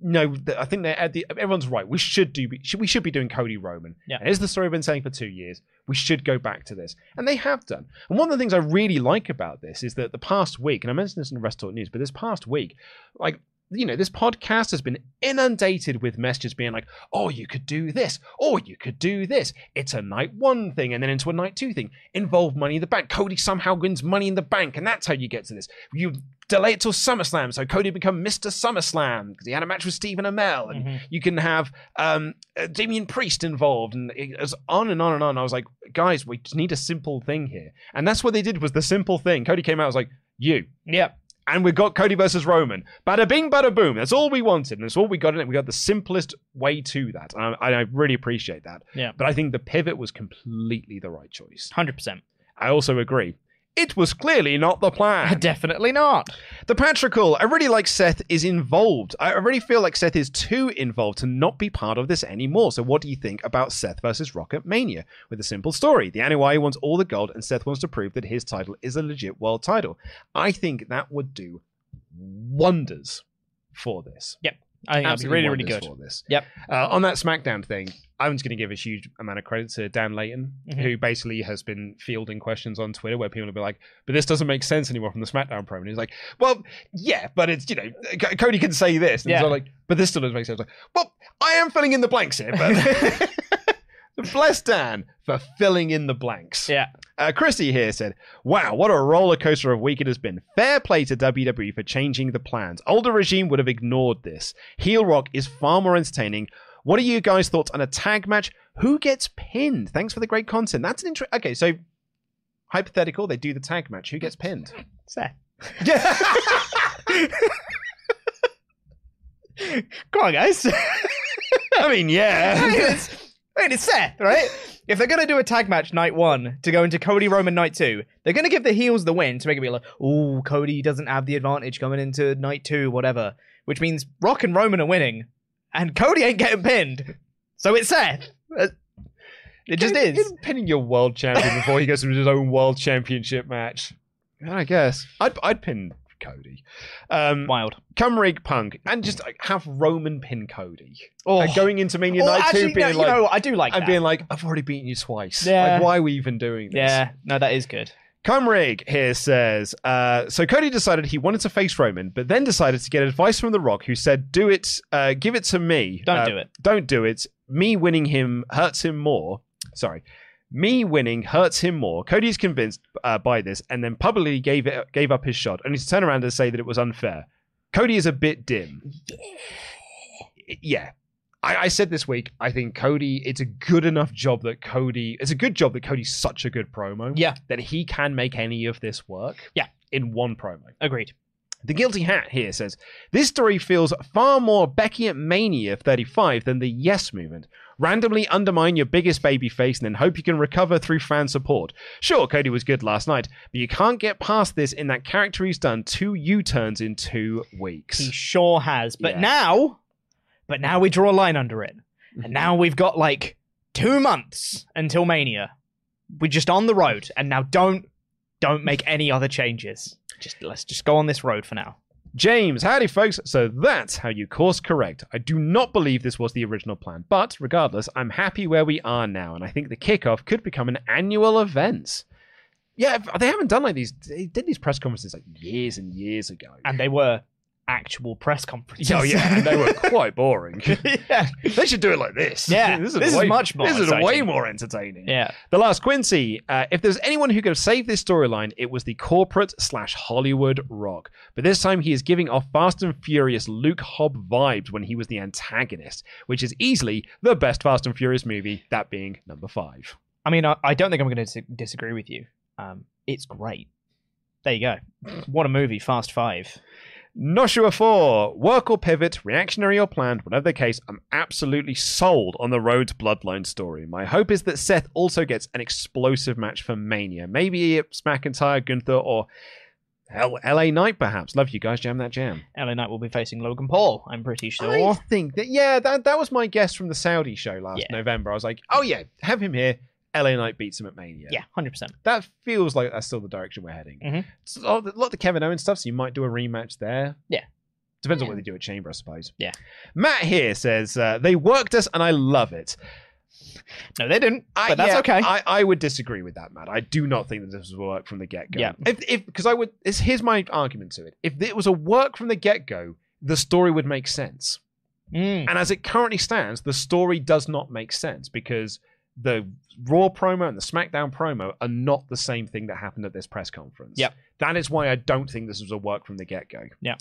No, I think that at the, everyone's right. We should do we should be doing Cody Roman. Yeah. And the story I've been saying for two years. We should go back to this, and they have done. And one of the things I really like about this is that the past week, and I mentioned this in the WrestleTalk News, but this past week, like you know, this podcast has been inundated with messages being like, oh, you could do this, or you could do this. It's a night one thing, and then into a night two thing. Involve money in the bank. Cody somehow wins money in the bank, and that's how you get to this. You delay it till SummerSlam, so Cody become Mr. SummerSlam because he had a match with Stephen Amell, and you can have um, uh, Damian Priest involved, and it was on and on and on. I was like, guys, we just need a simple thing here, and that's what they did was the simple thing. Cody came out, I was like, you, Yep. And we've got Cody versus Roman. Bada bing, bada boom. That's all we wanted, and that's all we got in it. We got the simplest way to that, and I, I really appreciate that. Yeah. But I think the pivot was completely the right choice. Hundred percent. I also agree. It was clearly not the plan. Uh, definitely not. The Patrickle, I really like Seth is involved. I really feel like Seth is too involved to not be part of this anymore. So, what do you think about Seth versus Rock at Mania? With a simple story. The Anoa'i wants all the gold, and Seth wants to prove that his title is a legit world title. I think that would do wonders for this. Yep. I think that'd be Absolutely really, really good. for this. Yep. Uh, on that SmackDown thing, I'm just going to give a huge amount of credit to Dan Layton, Mhm. who basically has been fielding questions on Twitter where people will be like, "But this doesn't make sense anymore from the SmackDown promo." And he's like, "Well, yeah, but it's you know, C- Cody can say this." And Yeah. like, but this still doesn't make sense. Like, well, I am filling in the blanks here, but bless Dan for filling in the blanks. Yeah. Uh, Chrissy here said, Wow, what a roller coaster of week it has been. Fair play to WWE for changing the plans. Older regime would have ignored this. Heel Rock is far more entertaining. What are you guys' thoughts on a tag match? Who gets pinned? Thanks for the great content. That's an interesting. Okay, so hypothetical, they do the tag match. Who gets pinned? Seth. Come on, guys. I mean, yeah. It's, I mean, it's Seth, right? If they're gonna do a tag match night one to go into Cody Roman night two, they're gonna give the heels the win to make it be like, oh, Cody doesn't have the advantage coming into night two, whatever. Which means Rock and Roman are winning, and Cody ain't getting pinned. So it's Seth. Uh, It just Him- is. him pinning your world champion before he goes into his own world championship match. I guess I'd I'd pin Cody. Um, Wild. come rig Punk and just like, have Roman pin Cody. Oh. And going into Mania Oh, Night actually, Two, being no, like, you know, I do like and that. being like, I've already beaten you twice. Yeah. Like, why are we even doing this? yeah, no, that is good. Cumrig here says, uh, so Cody decided he wanted to face Roman, but then decided to get advice from The Rock, who said, "Do it, uh, give it to me. Don't Uh, do it. Don't do it. Me winning him hurts him more. Sorry." Me winning hurts him more. Cody's convinced uh, by this, and then publicly gave it gave up his shot, only to turn around and say that it was unfair. Cody is a bit dim. Yeah, I, I said this week. I think Cody. It's a good enough job that Cody. It's a good job that Cody's such a good promo Yeah, that he can make any of this work. Yeah. In one promo. agreed. The Guilty Hat here says this story feels far more Becky at Mania 35 than the Yes movement. Randomly undermine your biggest baby face and then hope you can recover through fan support. Sure, Cody was good last night, but you can't get past this in that character he's done two U turns in two weeks. He sure has. But Yeah. now, but now we draw a line under it. Mm-hmm. And now we've got like two months until Mania. We're just on the road, and now don't don't make any other changes. Just let's just go on this road for now. James, howdy folks. So that's how you course correct. I do not believe this was the original plan, but regardless, I'm happy where we are now, and I think the kickoff could become an annual event. Yeah, they haven't done like these. They did these press conferences like years and years ago. And they were actual press conferences. oh yeah, and they were quite boring. yeah. they should do it like this. Yeah, this this is way, much more This is way more entertaining. Yeah. The last Quincy. Uh, if there's anyone who could have saved this storyline, it was the corporate slash Hollywood Rock. But this time he is giving off Fast and Furious Luke Hobb vibes when he was the antagonist, which is easily the best Fast and Furious movie. That being number five. I mean, I, I don't think I'm going to disagree with you. Um, it's great. There you go. What a movie, Fast Five. Noshua 4. Work or pivot, reactionary or planned, whatever the case, I'm absolutely sold on the Rhodes Bloodline story. My hope is that Seth also gets an explosive match for Mania. Maybe it's McIntyre, Gunther, or hell, LA Knight, perhaps. Love you guys, jam that jam. LA Knight will be facing Logan Paul, I'm pretty sure. I think that, yeah, that, that was my guess from the Saudi show last Yeah. November. I was like, oh, yeah, have him here. LA Knight beats him at Mania. Yeah, 100%. That feels like that's still the direction we're heading. Mhm. It's a lot of the Kevin Owens stuff, so you might do a rematch there. Yeah. Depends on what they do at Chamber, I suppose. Yeah. Matt here says, uh, they worked us and I love it. No, they didn't, I, but that's yeah, okay. I, I would disagree with that, Matt. I do not think that this was work from the get go. Yeah. If, if, because I would, it's, here's my argument to it. If it was a work from the get go, the story would make sense. Mm. And as it currently stands, the story does not make sense because the Raw promo and the SmackDown promo are not the same thing that happened at this press conference. Yep. That is why I don't think this was a work from the get go. Yeah.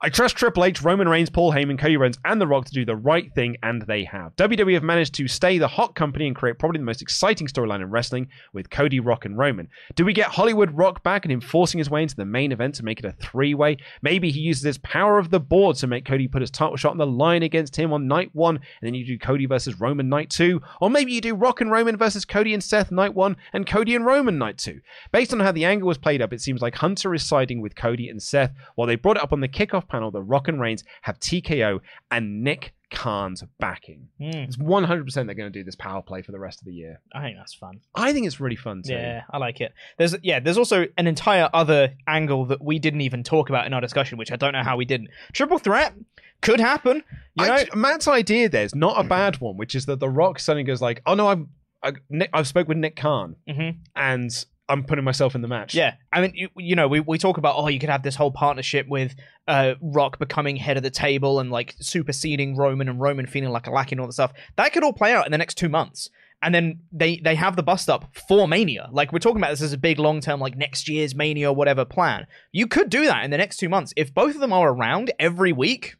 I trust Triple H, Roman Reigns, Paul Heyman, Cody Rhodes, and The Rock to do the right thing, and they have. WWE have managed to stay the hot company and create probably the most exciting storyline in wrestling with Cody, Rock, and Roman. Do we get Hollywood Rock back and him forcing his way into the main event to make it a three way? Maybe he uses his power of the board to make Cody put his title shot on the line against him on night one, and then you do Cody versus Roman night two. Or maybe you do Rock and Roman versus Cody and Seth night one, and Cody and Roman night two. Based on how the angle was played up, it seems like Hunter is siding with Cody and Seth, while they brought it up on the kickoff panel that Rock and Reigns have TKO and Nick Khan's backing. Mm. It's 100% they're going to do this power play for the rest of the year. I think that's fun. I think it's really fun too. Yeah, I like it. There's yeah, there's also an entire other angle that we didn't even talk about in our discussion, which I don't know how we didn't. Triple threat could happen. You know, I- Matt's idea there's not a bad one, which is that The Rock suddenly goes like, "Oh no, I'm I, Nick, I've spoke with Nick Khan Mhm. and I'm putting myself in the match." Yeah, I mean, you, you know, we, we talk about oh, you could have this whole partnership with uh, Rock becoming head of the table and like superseding Roman and Roman feeling like a lackey and all that stuff. That could all play out in the next two months, and then they they have the bust up for Mania. Like we're talking about this as a big long term, like next year's Mania, whatever plan. You could do that in the next two months if both of them are around every week.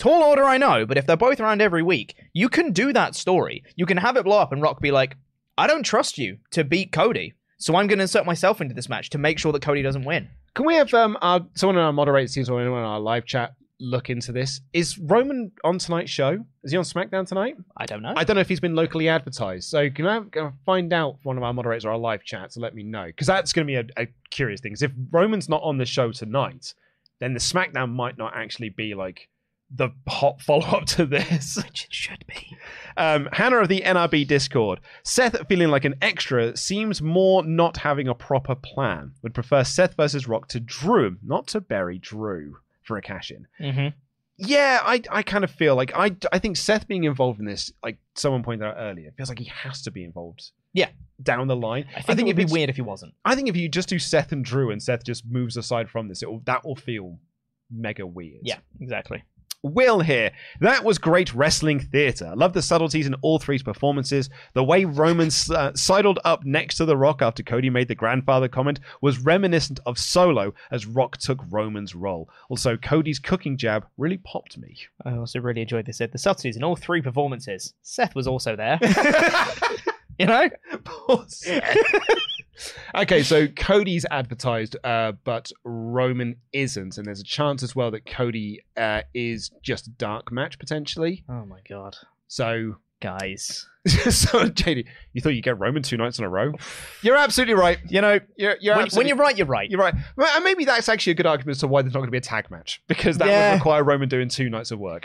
Tall order, I know, but if they're both around every week, you can do that story. You can have it blow up and Rock be like, I don't trust you to beat Cody. So I'm going to insert myself into this match to make sure that Cody doesn't win. Can we have um our, someone in our moderator teams or anyone in our live chat look into this? Is Roman on tonight's show? Is he on SmackDown tonight? I don't know. I don't know if he's been locally advertised. So can I, can I find out one of our moderators or our live chat to let me know? Because that's going to be a, a curious thing. Because if Roman's not on the show tonight, then the SmackDown might not actually be like the hot follow up to this. Which it should be. Um, Hannah of the NRB Discord. Seth feeling like an extra seems more not having a proper plan. Would prefer Seth versus Rock to Drew, not to bury Drew for a cash in. Mm-hmm. Yeah, I, I kind of feel like I, I think Seth being involved in this, like someone pointed out earlier, feels like he has to be involved. Yeah. down the line. I think, it would be it's- weird if he wasn't. I think if you just do Seth and Drew and Seth just moves aside from this, it will, that will feel mega weird. Yeah, exactly. Will here. That was great wrestling theatre. Love the subtleties in all three's performances. The way Roman uh, sidled up next to The Rock after Cody made the grandfather comment was reminiscent of Solo as Rock took Roman's role. Also, Cody's cooking jab really popped me. I also really enjoyed this. The subtleties in all three performances. Seth was also there. you know? Poor Seth. okay, so Cody's advertised, uh, but Roman isn't, and there's a chance as well that Cody uh, is just a dark match potentially. Oh my god. So Guys. so JD, you thought you'd get Roman two nights in a row? You're absolutely right. You know, you're, you're when, when you're right, you're right. You're right. And maybe that's actually a good argument as to why there's not going to be a tag match because that Yeah. would require Roman doing two nights of work.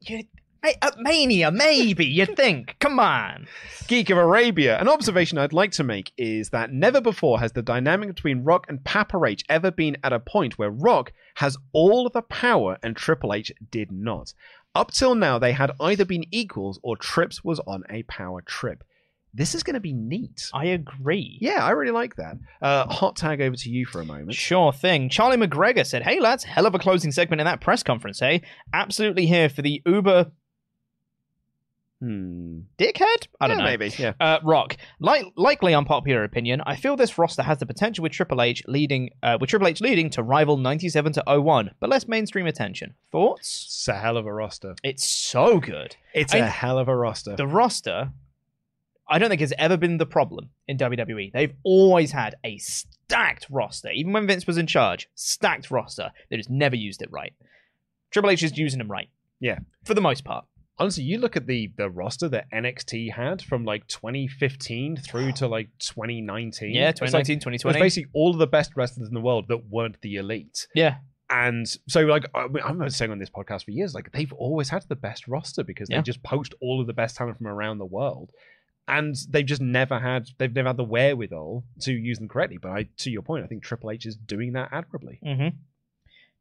You- Hey, uh, Mania, maybe, you think. Come on. Geek of Arabia. An observation I'd like to make is that never before has the dynamic between Rock and Papa H ever been at a point where Rock has all of the power and Triple H did not. Up till now, they had either been equals or Trips was on a power trip. This is going to be neat. I agree. Yeah, I really like that. Uh, hot tag over to you for a moment. Sure thing. Charlie McGregor said, Hey lads, hell of a closing segment in that press conference, hey? Absolutely here for the Uber Hmm. dickhead? I don't Yeah, know. Maybe. Yeah. Uh, Rock, like, likely unpopular opinion. I feel this roster has the potential with Triple H leading, uh, with Triple H leading to rival ninety-seven to 01, but less mainstream attention. Thoughts? It's a hell of a roster. It's so good. It's I- a hell of a roster. The roster, I don't think has ever been the problem in WWE. They've always had a stacked roster, even when Vince was in charge. Stacked roster. They just never used it right. Triple H is using them right. Yeah. for the most part. Honestly, you look at the the roster that NXT had from like 2015 through to like 2019. Yeah, It's like- 2019, It was basically all of the best wrestlers in the world that weren't the elite. yeah, And so, like, I mean, I've been saying on this podcast for years, like, they've always had the best roster because Yeah. they just post all of the best talent from around the world. And they've just never had, they've never had the wherewithal to use them correctly. But I, to your point, I think Triple H is doing that admirably. hmm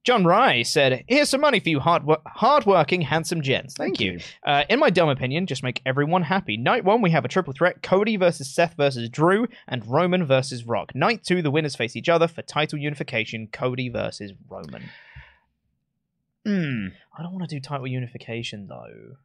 John Rye said, "Here's some money for you, hard hardworking, handsome gents. Thank, you. Uh, in my dumb opinion, just make everyone happy. Night one, we have a triple threat: Cody versus Seth versus Drew, and Roman versus Rock. Night two, the winners face each other for title unification: Cody versus Roman. Hmm. I don't want to do title unification though.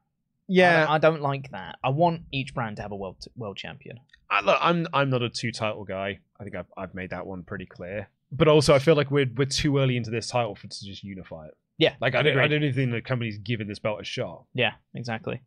Yeah. I, I don't like that. I want each brand to have a world world champion. I, look, I'm I'm not a two title guy. I think I've I've made that one pretty clear. But also, I feel like we're we're too early into this title for to just unify it. Yeah, Like I don't I don't even think the company's given this belt a shot. Yeah, exactly.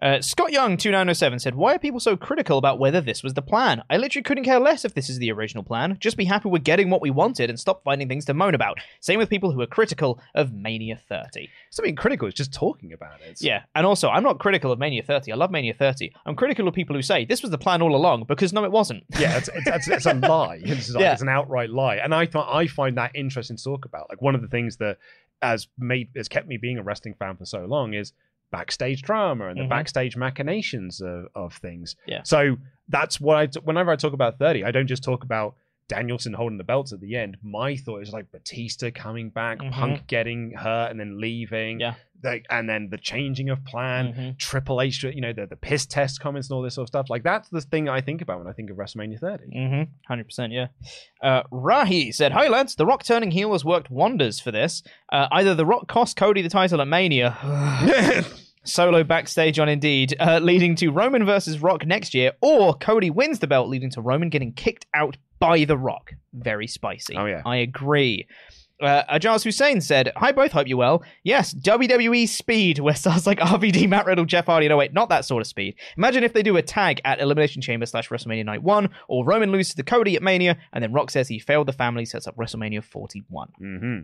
Uh, Scott Young, 2907, said, Why are people so critical about whether this was the plan? I literally couldn't care less if this is the original plan. Just be happy we're getting what we wanted and stop finding things to moan about. Same with people who are critical of Mania 30. Something critical is just talking about it. Yeah, and also, I'm not critical of Mania 30. I love Mania 30. I'm critical of people who say, This was the plan all along, because no, it wasn't. yeah, it's, it's, it's, it's a lie. It's, like, Yeah. it's an outright lie, and I thought I find that interesting to talk about. Like one of the things that has made has kept me being a wrestling fan for so long is backstage drama and the Mhm. backstage machinations of, of things. Yeah. So that's what I t- whenever I talk about thirty, I don't just talk about Danielson holding the belts at the end. My thought is like Batista coming back, Mhm. Punk getting hurt and then leaving, Yeah. and then the changing of plan. Mhm. Triple H, you know, the, the piss test comments and all this sort of stuff. Like that's the thing I think about when I think of WrestleMania 30. Mm-hmm. 100%, yeah. Uh, Rahi said, Hi, lads. The Rock turning heel has worked wonders for this. Uh, either The Rock cost Cody the title at Mania, solo backstage on Indeed, uh, leading to Roman versus Rock next year, or Cody wins the belt, leading to Roman getting kicked out by The Rock. Very spicy. Oh, yeah. I agree. Uh, Ajaz Hussein said, Hi, both. Hope you well. Yes, WWE speed, where stars like RVD, Matt Riddle, Jeff Hardy. No, wait, not that sort of speed. Imagine if they do a tag at Elimination Chamber slash WrestleMania Night 1, or Roman loses to Cody at Mania, and then Rock says he failed the family, sets up WrestleMania 41. Mm-hmm.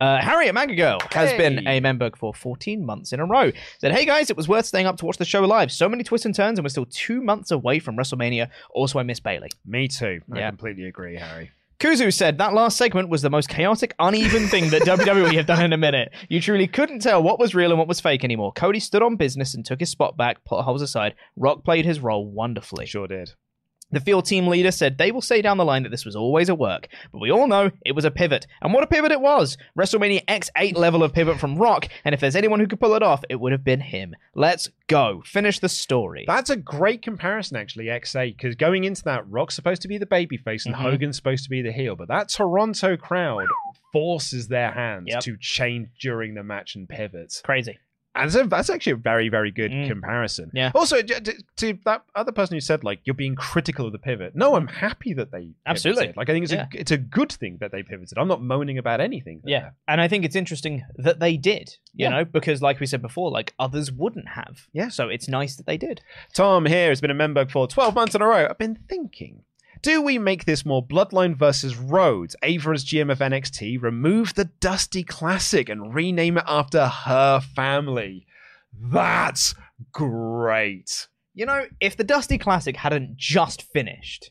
Uh, Harriet Magagirl has Hey. been a member for 14 months in a row. Said, Hey guys, it was worth staying up to watch the show live. So many twists and turns, and we're still two months away from WrestleMania. Also, I miss Bayley. Me too. I Yeah. completely agree, Harry. Kuzu said that last segment was the most chaotic, uneven thing that WWE have done in a minute. You truly couldn't tell what was real and what was fake anymore. Cody stood on business and took his spot back, put holes aside. Rock played his role wonderfully. Sure did. The field team leader said they will say down the line that this was always a work, but we all know it was a pivot. And what a pivot it was! WrestleMania X8 level of pivot from Rock, and if there's anyone who could pull it off, it would have been him. Let's go. Finish the story. That's a great comparison, actually, X8, because going into that, Rock's supposed to be the babyface and Mhm. Hogan's supposed to be the heel, but that Toronto crowd forces their hands Yep. to change during the match and pivot. Crazy. And so that's actually a very, very good Mm. comparison. Yeah. Also, to, to that other person who said like you're being critical of the pivot. No, I'm happy that they pivoted. Absolutely. Like I think it's Yeah. a it's a good thing that they pivoted. I'm not moaning about anything. there. Yeah, and I think it's interesting that they did, you Yeah. know, because like we said before, like others wouldn't have. Yeah. So it's nice that they did. Tom here has been a member for 12 months in a row. I've been thinking. Do we make this more Bloodline versus Rhodes? Ava as GM of NXT, remove the Dusty Classic and rename it after her family. That's great. You know, if the Dusty Classic hadn't just finished,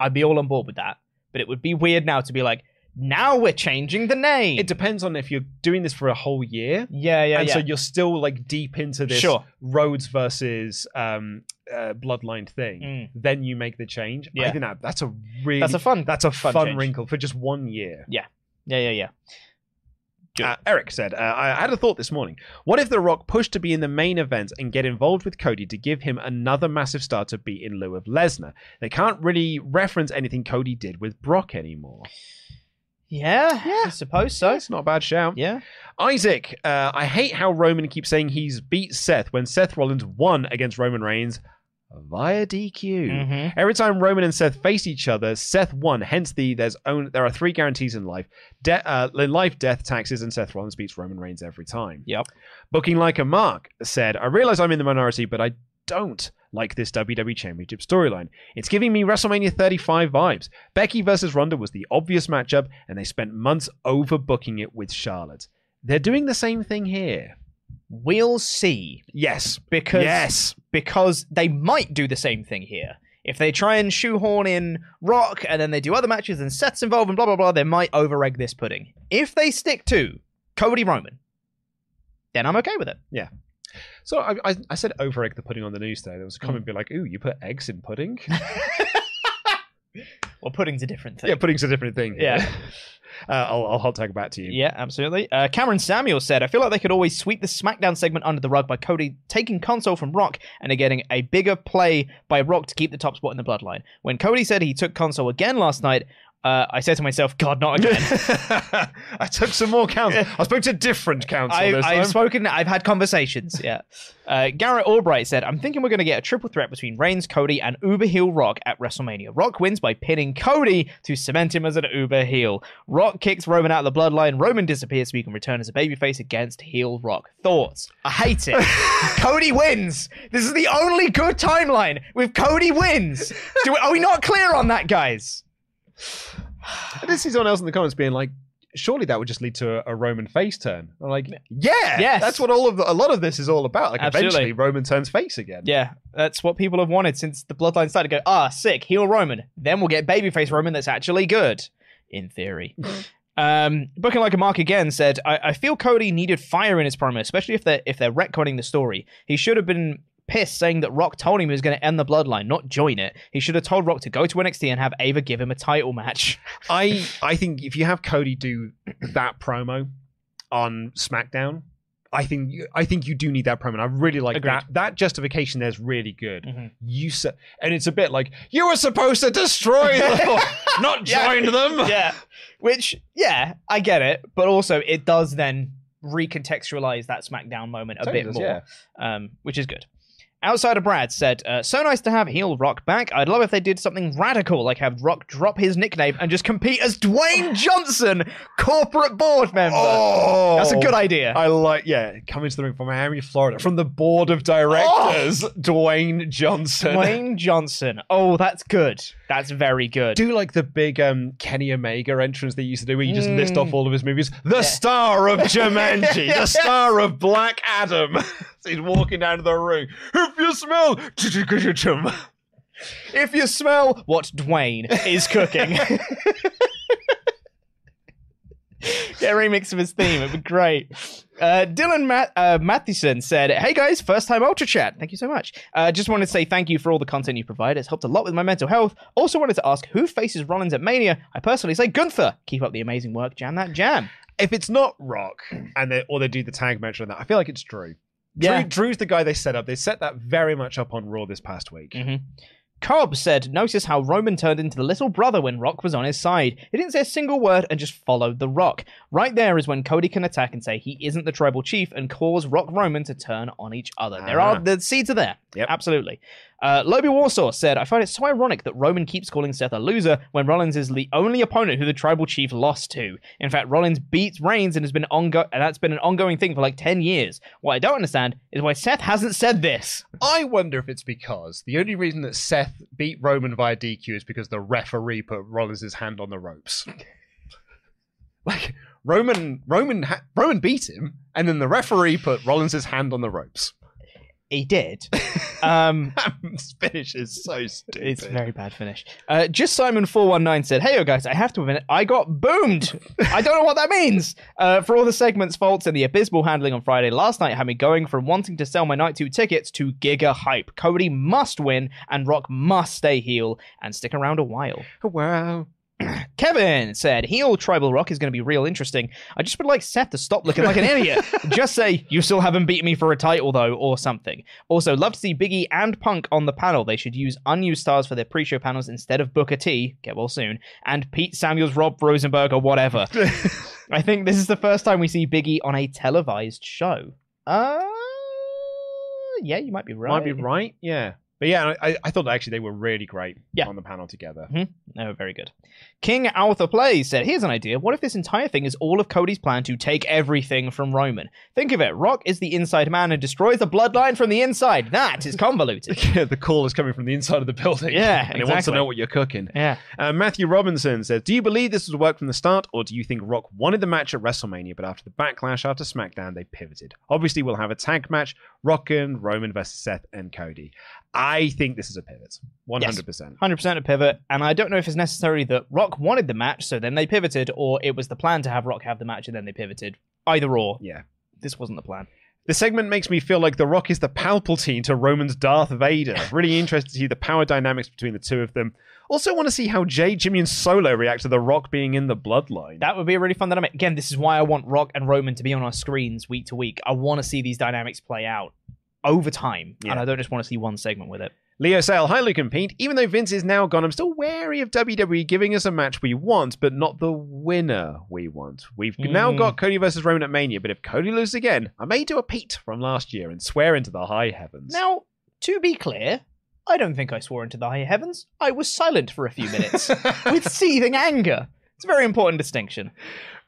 I'd be all on board with that. But it would be weird now to be like, now we're changing the name. It depends on if you're doing this for a whole year. yeah, yeah, and yeah. so you're still like deep into this Sure. Rhodes versus um, uh, Bloodline thing. Mm. Then you make the change. I Yeah. think that that's a really That's a fun- that's a fun change. wrinkle for just one year. yeah, yeah, yeah. Good. Uh, Eric said, uh, I had a thought this morning. What if The Rock pushed to be in the main event and get involved with Cody to give him another massive star to beat in lieu of Lesnar? They can't really reference anything Cody did with Brock anymore. Yeah, I suppose so. It's not a bad shout. Yeah. Isaac, uh, I hate how Roman keeps saying he's beat Seth when Seth Rollins won against Roman Reigns via DQ. Mhm. Every time Roman and Seth face each other, Seth won. Hence the there's only there are three guarantees in life: De- uh, in life, death, taxes, and Seth Rollins beats Roman Reigns every time. Yep. Booking like a mark said, I realize I'm in the minority, but I don't like this WWE Championship storyline. It's giving me WrestleMania 35 vibes. Becky versus Ronda was the obvious matchup, and they spent months overbooking it with Charlotte. They're doing the same thing here. We'll see. Yes. Because yes. because they might do the same thing here. If they try and shoehorn in Rock and then they do other matches and Seth's involved and blah blah blah, they might over egg this pudding. If they stick to Cody Roman, then I'm okay with it. Yeah. So I, I, I said over egg the pudding on the news today. There was a comment be like, "Ooh, you put eggs in pudding?" Well, pudding's a different thing. yeah, pudding's a different thing. Yeah. uh, I'll, I'll hot tag back to you. Yeah, absolutely. Uh, Cameron Samuel said, I feel like they could always sweep the SmackDown segment under the rug by Cody taking console from Rock and getting a bigger play by Rock to keep the top spot in the bloodline. When Cody said he took console again last night, uh, I said to myself, God, not again. I took some more counts. I spoke to different counts on I, this I've spoken. I've had conversations. Yeah. Uh, Garrett Albright said, "I'm thinking we're going to get a triple threat between Reigns, Cody, and Uber Heel Rock at WrestleMania. Rock wins by pinning Cody to cement him as an Uber Heel. Rock kicks Roman out of the bloodline. Roman disappears so he can return as a babyface against Heel Rock. Thoughts? I hate it. Cody wins. This is the only good timeline with Cody wins. Do we, are we not clear on that, guys? I did see someone else in the comments being like, "Surely that would just lead to a, a Roman face turn." I'm like, "Yeah, Yes. that's what all of a lot of this is all about. Like, Absolutely. eventually, Roman turns face again." Yeah, that's what people have wanted since the Bloodline started. To go, ah, sick, heel Roman. Then we'll get babyface Roman that's actually good, in theory. um, Booking like a mark again said, I, I feel Cody needed fire in his promo, especially if they're if they're retconning the story. He should have been pissed saying that Rock told him he was going to end the Bloodline, not join it. He should have told Rock to go to NXT and have Ava give him a title match. I I think if you have Cody do that promo on SmackDown, I think you- I think you do need that promo. And I really like Agreed. that. That justification there's really good. Mhm. You sa- and it's a bit like you were supposed to destroy them, not Yeah. join them. yeah, which yeah, I get it, but also it does then recontextualize that SmackDown moment a bit does, more, yeah. um, which is good. Outside of Brad said, uh, "So nice to have heel Rock back. I'd love if they did something radical, like have Rock drop his nickname and just compete as Dwayne Johnson, corporate board member. Oh, That's a good idea. I like, yeah, coming to the ring from Miami, Florida, from the board of directors, Dwayne Johnson. Dwayne Johnson. Oh, that's good. That's very good. Do like the big um, Kenny Omega entrance they used to do, where you just list Mm. off all of his movies. The star of Jumanji, the star of Black Adam. So He's walking down to the room. If you smell, if you smell what Dwayne is cooking. Get a remix of his theme. It'd be great. Uh, Dylan Matt- uh, Matheson said, Hey guys, first time Ultra Chat. Thank you so much. Uh, just wanted to say thank you for all the content you provide. It's helped a lot with my mental health. Also wanted to ask who faces Rollins at Mania. I personally say Gunther. Keep up the amazing work. Jam that jam. if it's not Rock and they or they do the tag match on that, I feel like it's Drew. Yeah. Drew, Drew's the guy they set up. They set that very much up on Raw this past week. Mhm. Cobb said, Notice how Roman turned into the little brother when Rock was on his side. He didn't say a single word and just followed the Rock. Right there is when Cody can attack and say he isn't the tribal chief and cause Rock Roman to turn on each other. There Ah. are the seeds are there. Yep. Absolutely. Uh, Warsaw said, I find it so ironic that Roman keeps calling Seth a loser when Rollins is the only opponent who the tribal chief lost to. In fact, Rollins beats Reigns and has been ongo- and that's been an ongoing thing for like 10 years. What I don't understand is why Seth hasn't said this. I wonder if it's because the only reason that Seth beat Roman via DQ is because the referee put Rollins' hand on the ropes. like Roman, Roman, ha- Roman beat him, and then the referee put Rollins' hand on the ropes. He did. Um, This finish is so stupid. It's a very bad finish. Uh, just Simon four one nine said, "Hey, yo, guys, I have to admit, I got boomed. I don't know what that means. Uh, for all the segments faults and the abysmal handling on Friday last night had me going from wanting to sell my night two tickets to giga hype. Cody must win, and Rock must stay heel and stick around a while." wow. Kevin said, heel tribal rock is going to be real interesting. I just would like Seth to stop looking like an idiot. just say, you still haven't beaten me for a title, though, or something. Also, love to see Biggie and Punk on the panel. They should use unused stars for their pre show panels instead of Booker T, get well soon, and Pete Samuels, Rob Rosenberg, or whatever. I think this is the first time we see Biggie on a televised show. Uh, yeah, you might be right. Might be right. Yeah. But yeah, I, I thought actually they were really great Yeah. on the panel together. No, very good. King Arthur Plays said, Here's an idea. What if this entire thing is all of Cody's plan to take everything from Roman? Think of it. Rock is the inside man and destroys the bloodline from the inside. That is convoluted. Yeah, the call is coming from the inside of the building. Yeah, and it wants to exactly. know what you're cooking. yeah. Uh, Matthew Robinson says, "Do you believe this would work from the start, or do you think Rock wanted the match at WrestleMania, but after the backlash after SmackDown, they pivoted? Obviously, we'll have a tag match: Rock and Roman versus Seth and Cody. I think this is a pivot, one hundred percent. 100% a pivot. And I don't know if it's necessarily that Rock wanted the match, so then they pivoted, or it was the plan to have Rock have the match and then they pivoted. Either or. Yeah." This wasn't the plan. The segment makes me feel like The Rock is the Palpatine to Roman's Darth Vader. Really interested to see the power dynamics between the two of them. Also, want to see how Jay, Jimmy, and Solo react to The Rock being in the bloodline. That would be a really fun dynamic. Again, this is why I want Rock and Roman to be on our screens week to week. I want to see these dynamics play out over time, Yeah. and I don't just want to see one segment with it. Leo Sale, hi Luke and Pete. Even though Vince is now gone, I'm still wary of WWE giving us a match we want, but not the winner we want. We've now Mm. got Cody versus Roman at Mania, but if Cody loses again, I may do a Pete from last year and swear into the high heavens. Now, to be clear, I don't think I swore into the high heavens. I was silent for a few minutes with seething anger. It's a very important distinction.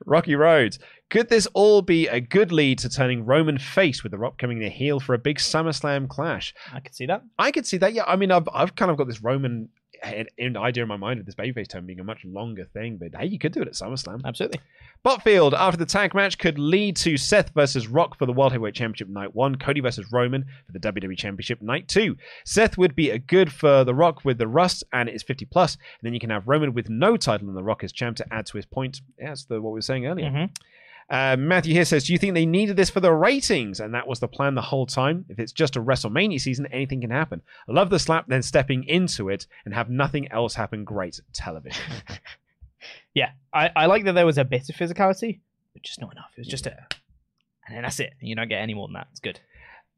Rocky Roads. Could this all be a good lead to turning Roman face with The Rock coming the heel for a big SummerSlam clash? I could see that. I could see that. Yeah, I mean, I've, I've kind of got this Roman head- in idea in my mind of this babyface turn being a much longer thing, but hey, you could do it at SummerSlam. Absolutely. Botfield, after the tag match, could lead to Seth versus Rock for the World Heavyweight Championship night one, Cody versus Roman for the WWE Championship night two. Seth would be a good for The Rock with the Rust, and it's 50 plus, and then you can have Roman with no title and The Rock as champ to add to his point. Yeah, that's the, what we were saying earlier. Mhm. Uh, Matthew here says, Do you think they needed this for the ratings? And that was the plan the whole time. If it's just a WrestleMania season, anything can happen. I love the slap, then stepping into it and have nothing else happen. Great television. Yeah, I, I like that there was a bit of physicality, but just not enough. It was just a. And then that's it. You don't get any more than that. It's good.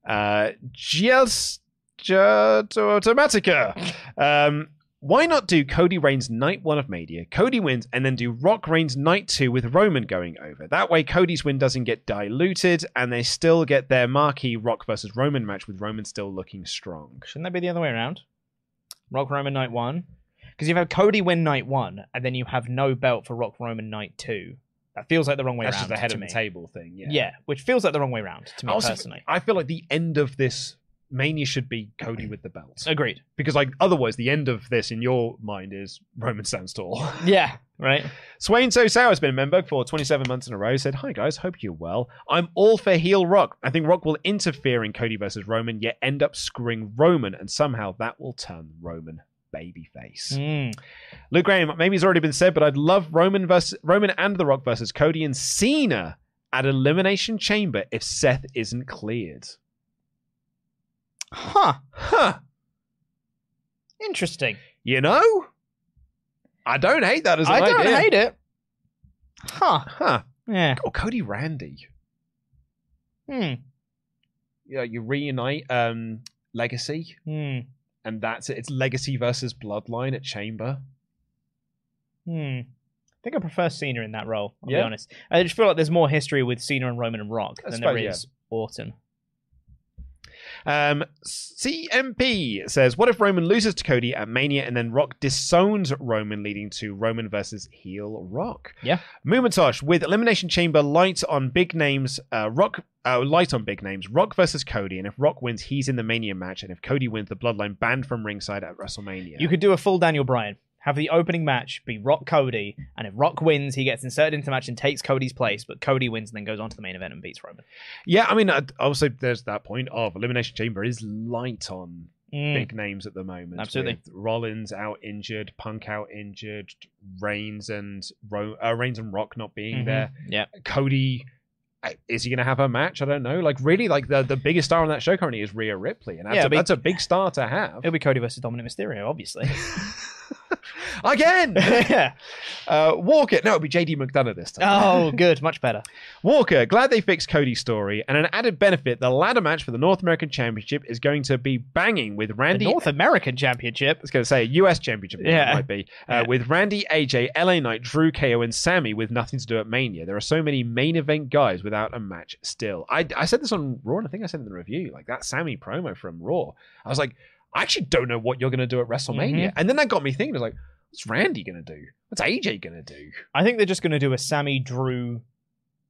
Uh, Giels Automatica. Um, why not do Cody Reigns night one of Mania, Cody wins, and then do Rock Reigns night two with Roman going over? That way, Cody's win doesn't get diluted, and they still get their marquee Rock versus Roman match with Roman still looking strong. Shouldn't that be the other way around? Rock Roman night one, because you have had Cody win night one, and then you have no belt for Rock Roman night two. That feels like the wrong way That's around. just the head to of the me. table thing. Yeah. Yeah. which feels like the wrong way around to me Also, personally. I feel like the end of this Mania should be Cody with the belt. Agreed. Because like otherwise the end of this in your mind is Roman stands tall. Yeah, right. Swain So Sour has been a member for 27 months in a row. Said, Hi guys, hope you're well. I'm all for heel Rock. I think Rock will interfere in Cody versus Roman, yet end up screwing Roman, and somehow that will turn Roman babyface. Mm. Luke Graham, maybe it's already been said, but I'd love Roman versus Roman and The Rock versus Cody and Cena at Elimination Chamber if Seth isn't cleared. Huh. Huh. Interesting. You know? I don't hate that as an I don't hate it. Huh. Huh. Yeah. Or Cody Randy. Hmm. Yeah, you reunite um Legacy, Hmm. and that's it. It's Legacy versus Bloodline at Chamber. Hmm. I think I prefer Cena in that role. I'll Yeah? be honest. I just feel like there's more history with Cena and Roman and Rock I than there suppose, is Orton. Um, CMP says, "What if Roman loses to Cody at Mania and then Rock disowns Roman, leading to Roman versus heel Rock?" Yeah. Mumentosh with Elimination Chamber light on big names. Uh, Rock uh, light on big names. Rock versus Cody, and if Rock wins, he's in the Mania match, and if Cody wins, the Bloodline banned from ringside at WrestleMania. You could do a full Daniel Bryan. Have the opening match be Rock Cody, and if Rock wins, he gets inserted into the match and takes Cody's place, but Cody wins and then goes on to the main event and beats Roman. yeah, I mean, also there's that point of Elimination Chamber is light on Mm. big names at the moment. Absolutely. Rollins out injured, Punk out injured, Reigns and Ro- uh, Reigns and Rock not being Mhm. there. Yeah. Cody, uh, is he going to have a match? I don't know. Like really, like the the biggest star on that show currently is Rhea Ripley, and that's, Yeah, a, but- that's a big star to have. It'll be Cody versus Dominik Mysterio, obviously. Again, yeah. uh, Walker. No, it'll be JD McDonagh this time. Oh, good. Much better. Walker, glad they fixed Cody's story. And an added benefit, the ladder match for the North American Championship is going to be banging with The Randy. North American Championship. I was going to say US Championship. Yeah. it might be uh, Yeah. with Randy, AJ, LA Knight, Drew, KO, and Sami with nothing to do at Mania. There are so many main event guys without a match still. I, I said this on Raw, and I think I said it in the review. Like that Sami promo from Raw. I was like, I actually don't know what you're going to do at WrestleMania. Mm-hmm. And then that got me thinking. I was like, what's Randy going to do? What's AJ going to do? I think they're just going to do a Sami Drew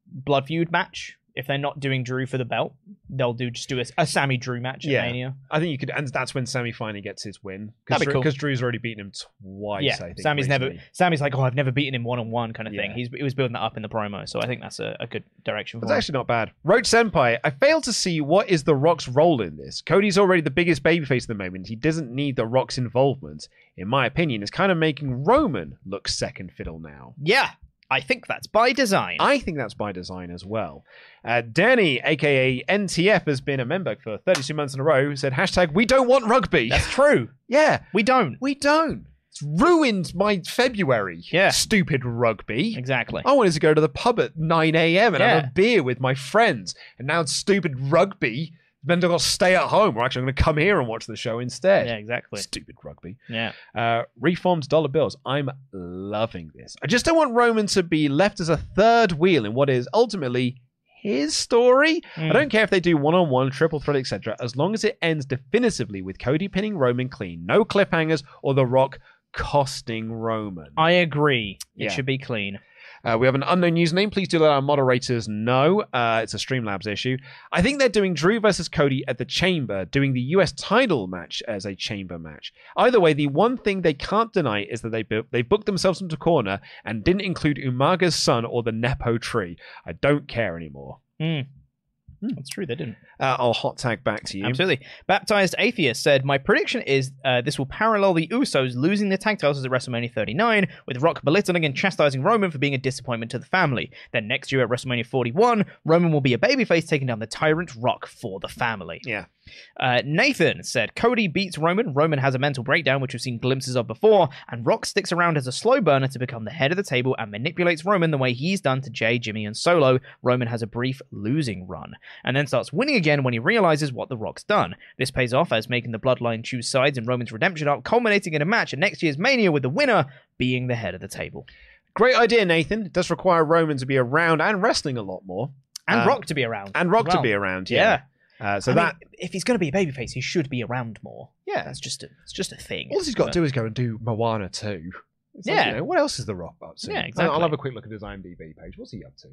blood feud match. If they're not doing Drew for the belt, they'll do just do a, a Sami Drew match at Yeah. Mania. I think you could, and that's when Sami finally gets his win That'd be cool. because Drew's already beaten him twice. yeah, I think Sami's never. Sami's like, oh, I've never beaten him one on one kind of thing. Yeah. He's he was building that up in the promo, so I think that's a, a good direction for That's actually not bad. Roach Senpai, I fail to see what is The Rock's role in this. Cody's already the biggest babyface at the moment. He doesn't need The Rock's involvement. In my opinion, it's kind of making Roman look second fiddle now. Yeah, I think that's by design. I think that's by design as well. Uh, Danny, aka NTF, has been a member for 32 months in a row. Said hashtag We don't want rugby. that's true. yeah, We don't. we don't. It's ruined my February. Yeah. stupid rugby. Exactly. I wanted to go to the pub at 9 a.m. and have Yeah. a beer with my friends. And now it's stupid rugby. Then got to stay at home. Or actually, I'm going to come here and watch the show instead. Yeah, exactly. Stupid rugby. Yeah. Uh, reformed dollar bills. I'm loving this. I just don't want Roman to be left as a third wheel in what is ultimately his story. I Mm. don't care if they do one on one, triple threat, etc. As long as it ends definitively with Cody pinning Roman clean, no cliffhangers, or The Rock costing Roman. I agree. It Yeah. should be clean. Uh, we have an unknown username. Please do let our moderators know. Uh, it's a Streamlabs issue. I think they're doing Drew versus Cody at the Chamber, doing the US title match as a Chamber match. Either way, the one thing they can't deny is that they bu- they booked themselves into corner and didn't include Umaga's son or the Nepo tree. I don't care anymore. Mm. That's true. They didn't. Uh, I'll hot tag back to you. Absolutely. Baptized Atheist said, My prediction is uh, this will parallel the Usos losing their tag titles at WrestleMania 39, with Rock belittling and chastising Roman for being a disappointment to the family. Then next year at WrestleMania 41, Roman will be a babyface taking down the tyrant Rock for the family. Yeah. Uh, Nathan said Cody beats Roman. Roman has a mental breakdown, which we've seen glimpses of before, and Rock sticks around as a slow burner to become the head of the table and manipulates Roman the way he's done to Jay, Jimmy, and Solo. Roman has a brief losing run, and then starts winning again when he realizes what The Rock's done. This pays off as making the Bloodline choose sides in Roman's redemption arc, culminating in a match at next year's Mania with the winner being the head of the table. Great idea, Nathan. It does require Roman to be around and wrestling a lot more. And Um, Rock to be around. And Rock as to be around. Yeah. Yeah. Uh, so I that. mean, if he's going to be a babyface, he should be around more. yeah. That's just a, it's just a thing. All he's got to do is go and do Moana too. Yeah. what else is The Rock up to? Yeah, I'll- exactly. I'll have a quick look at his IMDb page. What's he up to?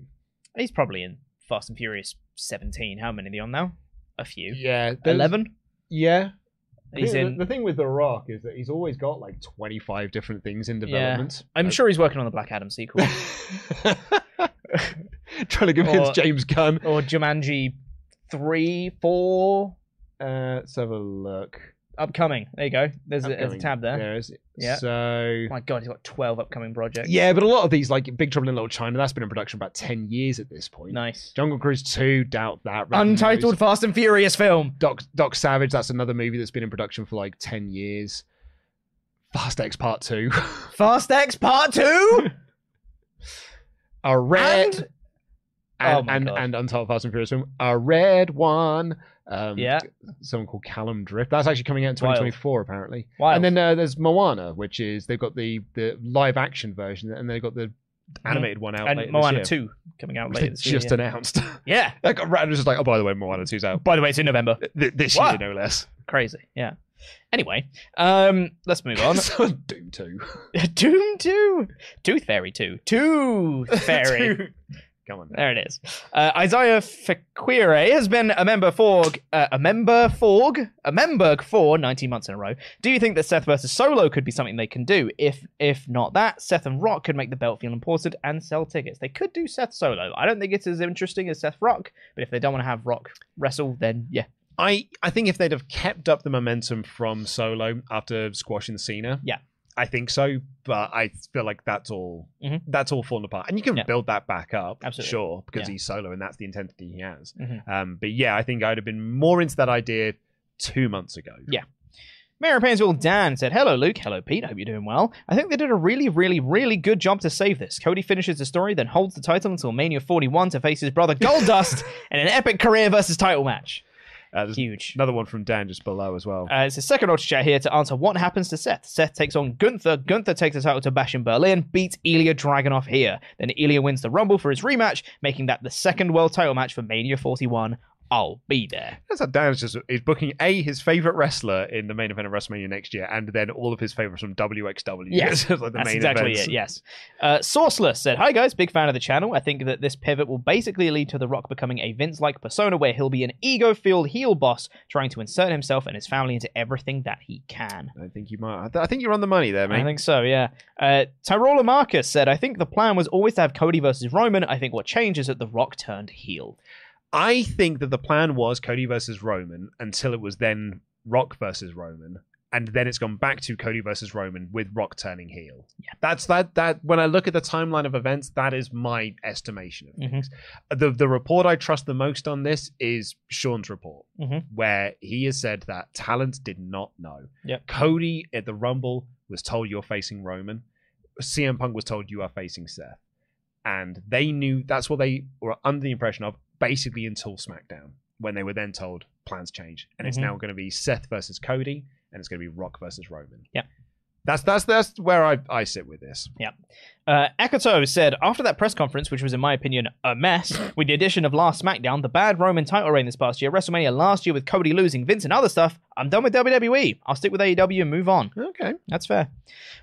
He's probably in Fast and Furious 17. How many are they on now? A few. Yeah. 11? Yeah. He's the, in. the thing with The Rock is that he's always got like 25 different things in Yeah. development. I'm sure he's working on the Black Adam sequel. Trying to convince Or- James Gunn. or Jumanji 3, 4, Uh, let's have a look. upcoming. There you go. There's, a, there's a Upcoming. tab there. There is. Yeah. So. My god, he's got 12 upcoming projects. Yeah, but a lot of these, like Big Trouble in Little China, that's been in production about 10 years at this point. Nice. Jungle Cruise 2, doubt that. Red Untitled Nose. Fast and Furious film. Doc, Doc Savage, that's another movie that's been in production for like 10 years. Fast X Part 2. Fast X Part 2? a red. And- And, Oh and, God. and Untitled Fast and Furious film. A red one. Um, Yeah. Someone called Callum Drift. That's actually coming out in Wild. 2024, apparently. Wild. And then uh, there's Moana, which is they've got the, the live action version and they've got the animated one out later Mm-hmm. and Moana. 2 coming out later this year. just yeah. announced. Yeah. that got right. Was just like, oh, by the way, Moana 2's out By the way, it's in November. Th- this What? year, no less. Crazy. Yeah. Anyway, um, let's move on. So, Doom 2. Doom 2. Tooth Fairy 2. Tooth Fairy. Come on. There it is. Uh, Isaiah Fakire has been a member for uh, a member for a member for 19 months in a row. Do you think that Seth versus Solo could be something they can do? If if not that, Seth and Rock could make the belt feel important and sell tickets. They could do Seth Solo. I don't think it's as interesting as Seth Rock, but if they don't want to have Rock wrestle, then yeah, I, I think if they'd have kept up the momentum from Solo after squashing Cena, Yeah. I think so. But I feel like that's all Mhm. that's all fallen apart, and you can Yeah. build that back up, Absolutely. sure, because Yeah. he's Solo, and that's the intensity he has. Mhm. Um, but yeah, I think I'd have been more into that idea two months ago. Yeah. Mayor of Painesville Dan said, Hello, Luke. Hello, Pete. Hope you're doing well. I think they did a really, really, really good job to save this. Cody finishes the story, then holds the title until Mania 41 to face his brother Goldust in an epic career versus title match. Uh, Huge. another one from Dan just below as well. Uh, it's a second order chat here to answer what happens to Seth. Seth takes on Gunther. Gunther takes the title to Bash in Berlin, beats Ilya Dragunov here. Then Ilya wins the Rumble for his rematch, making that the second world title match for Mania 41. I'll be there. That's how Dan's just is booking a his favorite wrestler in the main event of WrestleMania next year, and then all of his favorites from WXW. Yes, like the That's main exactly events. it. Yes. Uh, Sourceless said, "Hi guys, big fan of the channel. I think that this pivot will basically lead to The Rock becoming a Vince-like persona, where he'll be an ego-filled heel boss trying to insert himself and his family into everything that he can." I think you might. I th- I think you're on the money there, mate. I think so, yeah. Uh, Tyrola Marcus said, I think the plan was always to have Cody versus Roman. I think what changed is that The Rock turned heel. I think that the plan was Cody versus Roman until it was then Rock versus Roman, and then it's gone back to Cody versus Roman with Rock turning heel. Yeah. that's that. That when I look at the timeline of events, that is my estimation of things. The the report I trust the most on this is Sean's report, Mhm. where he has said that talent did not know. Yep. Cody at the Rumble was told you're facing Roman. CM Punk was told you are facing Seth. And they knew that's what they were under the impression of basically until SmackDown, when they were then told plans change. And it's Mhm. now going to be Seth versus Cody, and it's going to be Rock versus Roman. Yeah. That's that's that's where I, I sit with this. Uh, Ekoto said, after that press conference, which was in my opinion a mess, with the addition of last SmackDown, the bad Roman title reign this past year, WrestleMania last year with Cody losing, Vince and other stuff, I'm done with WWE. I'll stick with AEW and move on. Okay. That's fair.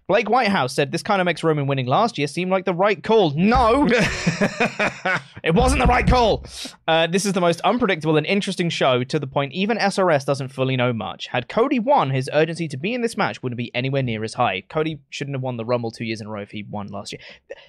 Blake Whitehouse said, this kind of makes Roman winning last year seem like the right call. No! It wasn't the right call. Uh, this is the most unpredictable and interesting show to the point even SRS doesn't fully know much. Had Cody won, his urgency to be in this match wouldn't be anywhere near as high. Cody shouldn't have won the Rumble two years in a row if he won last year.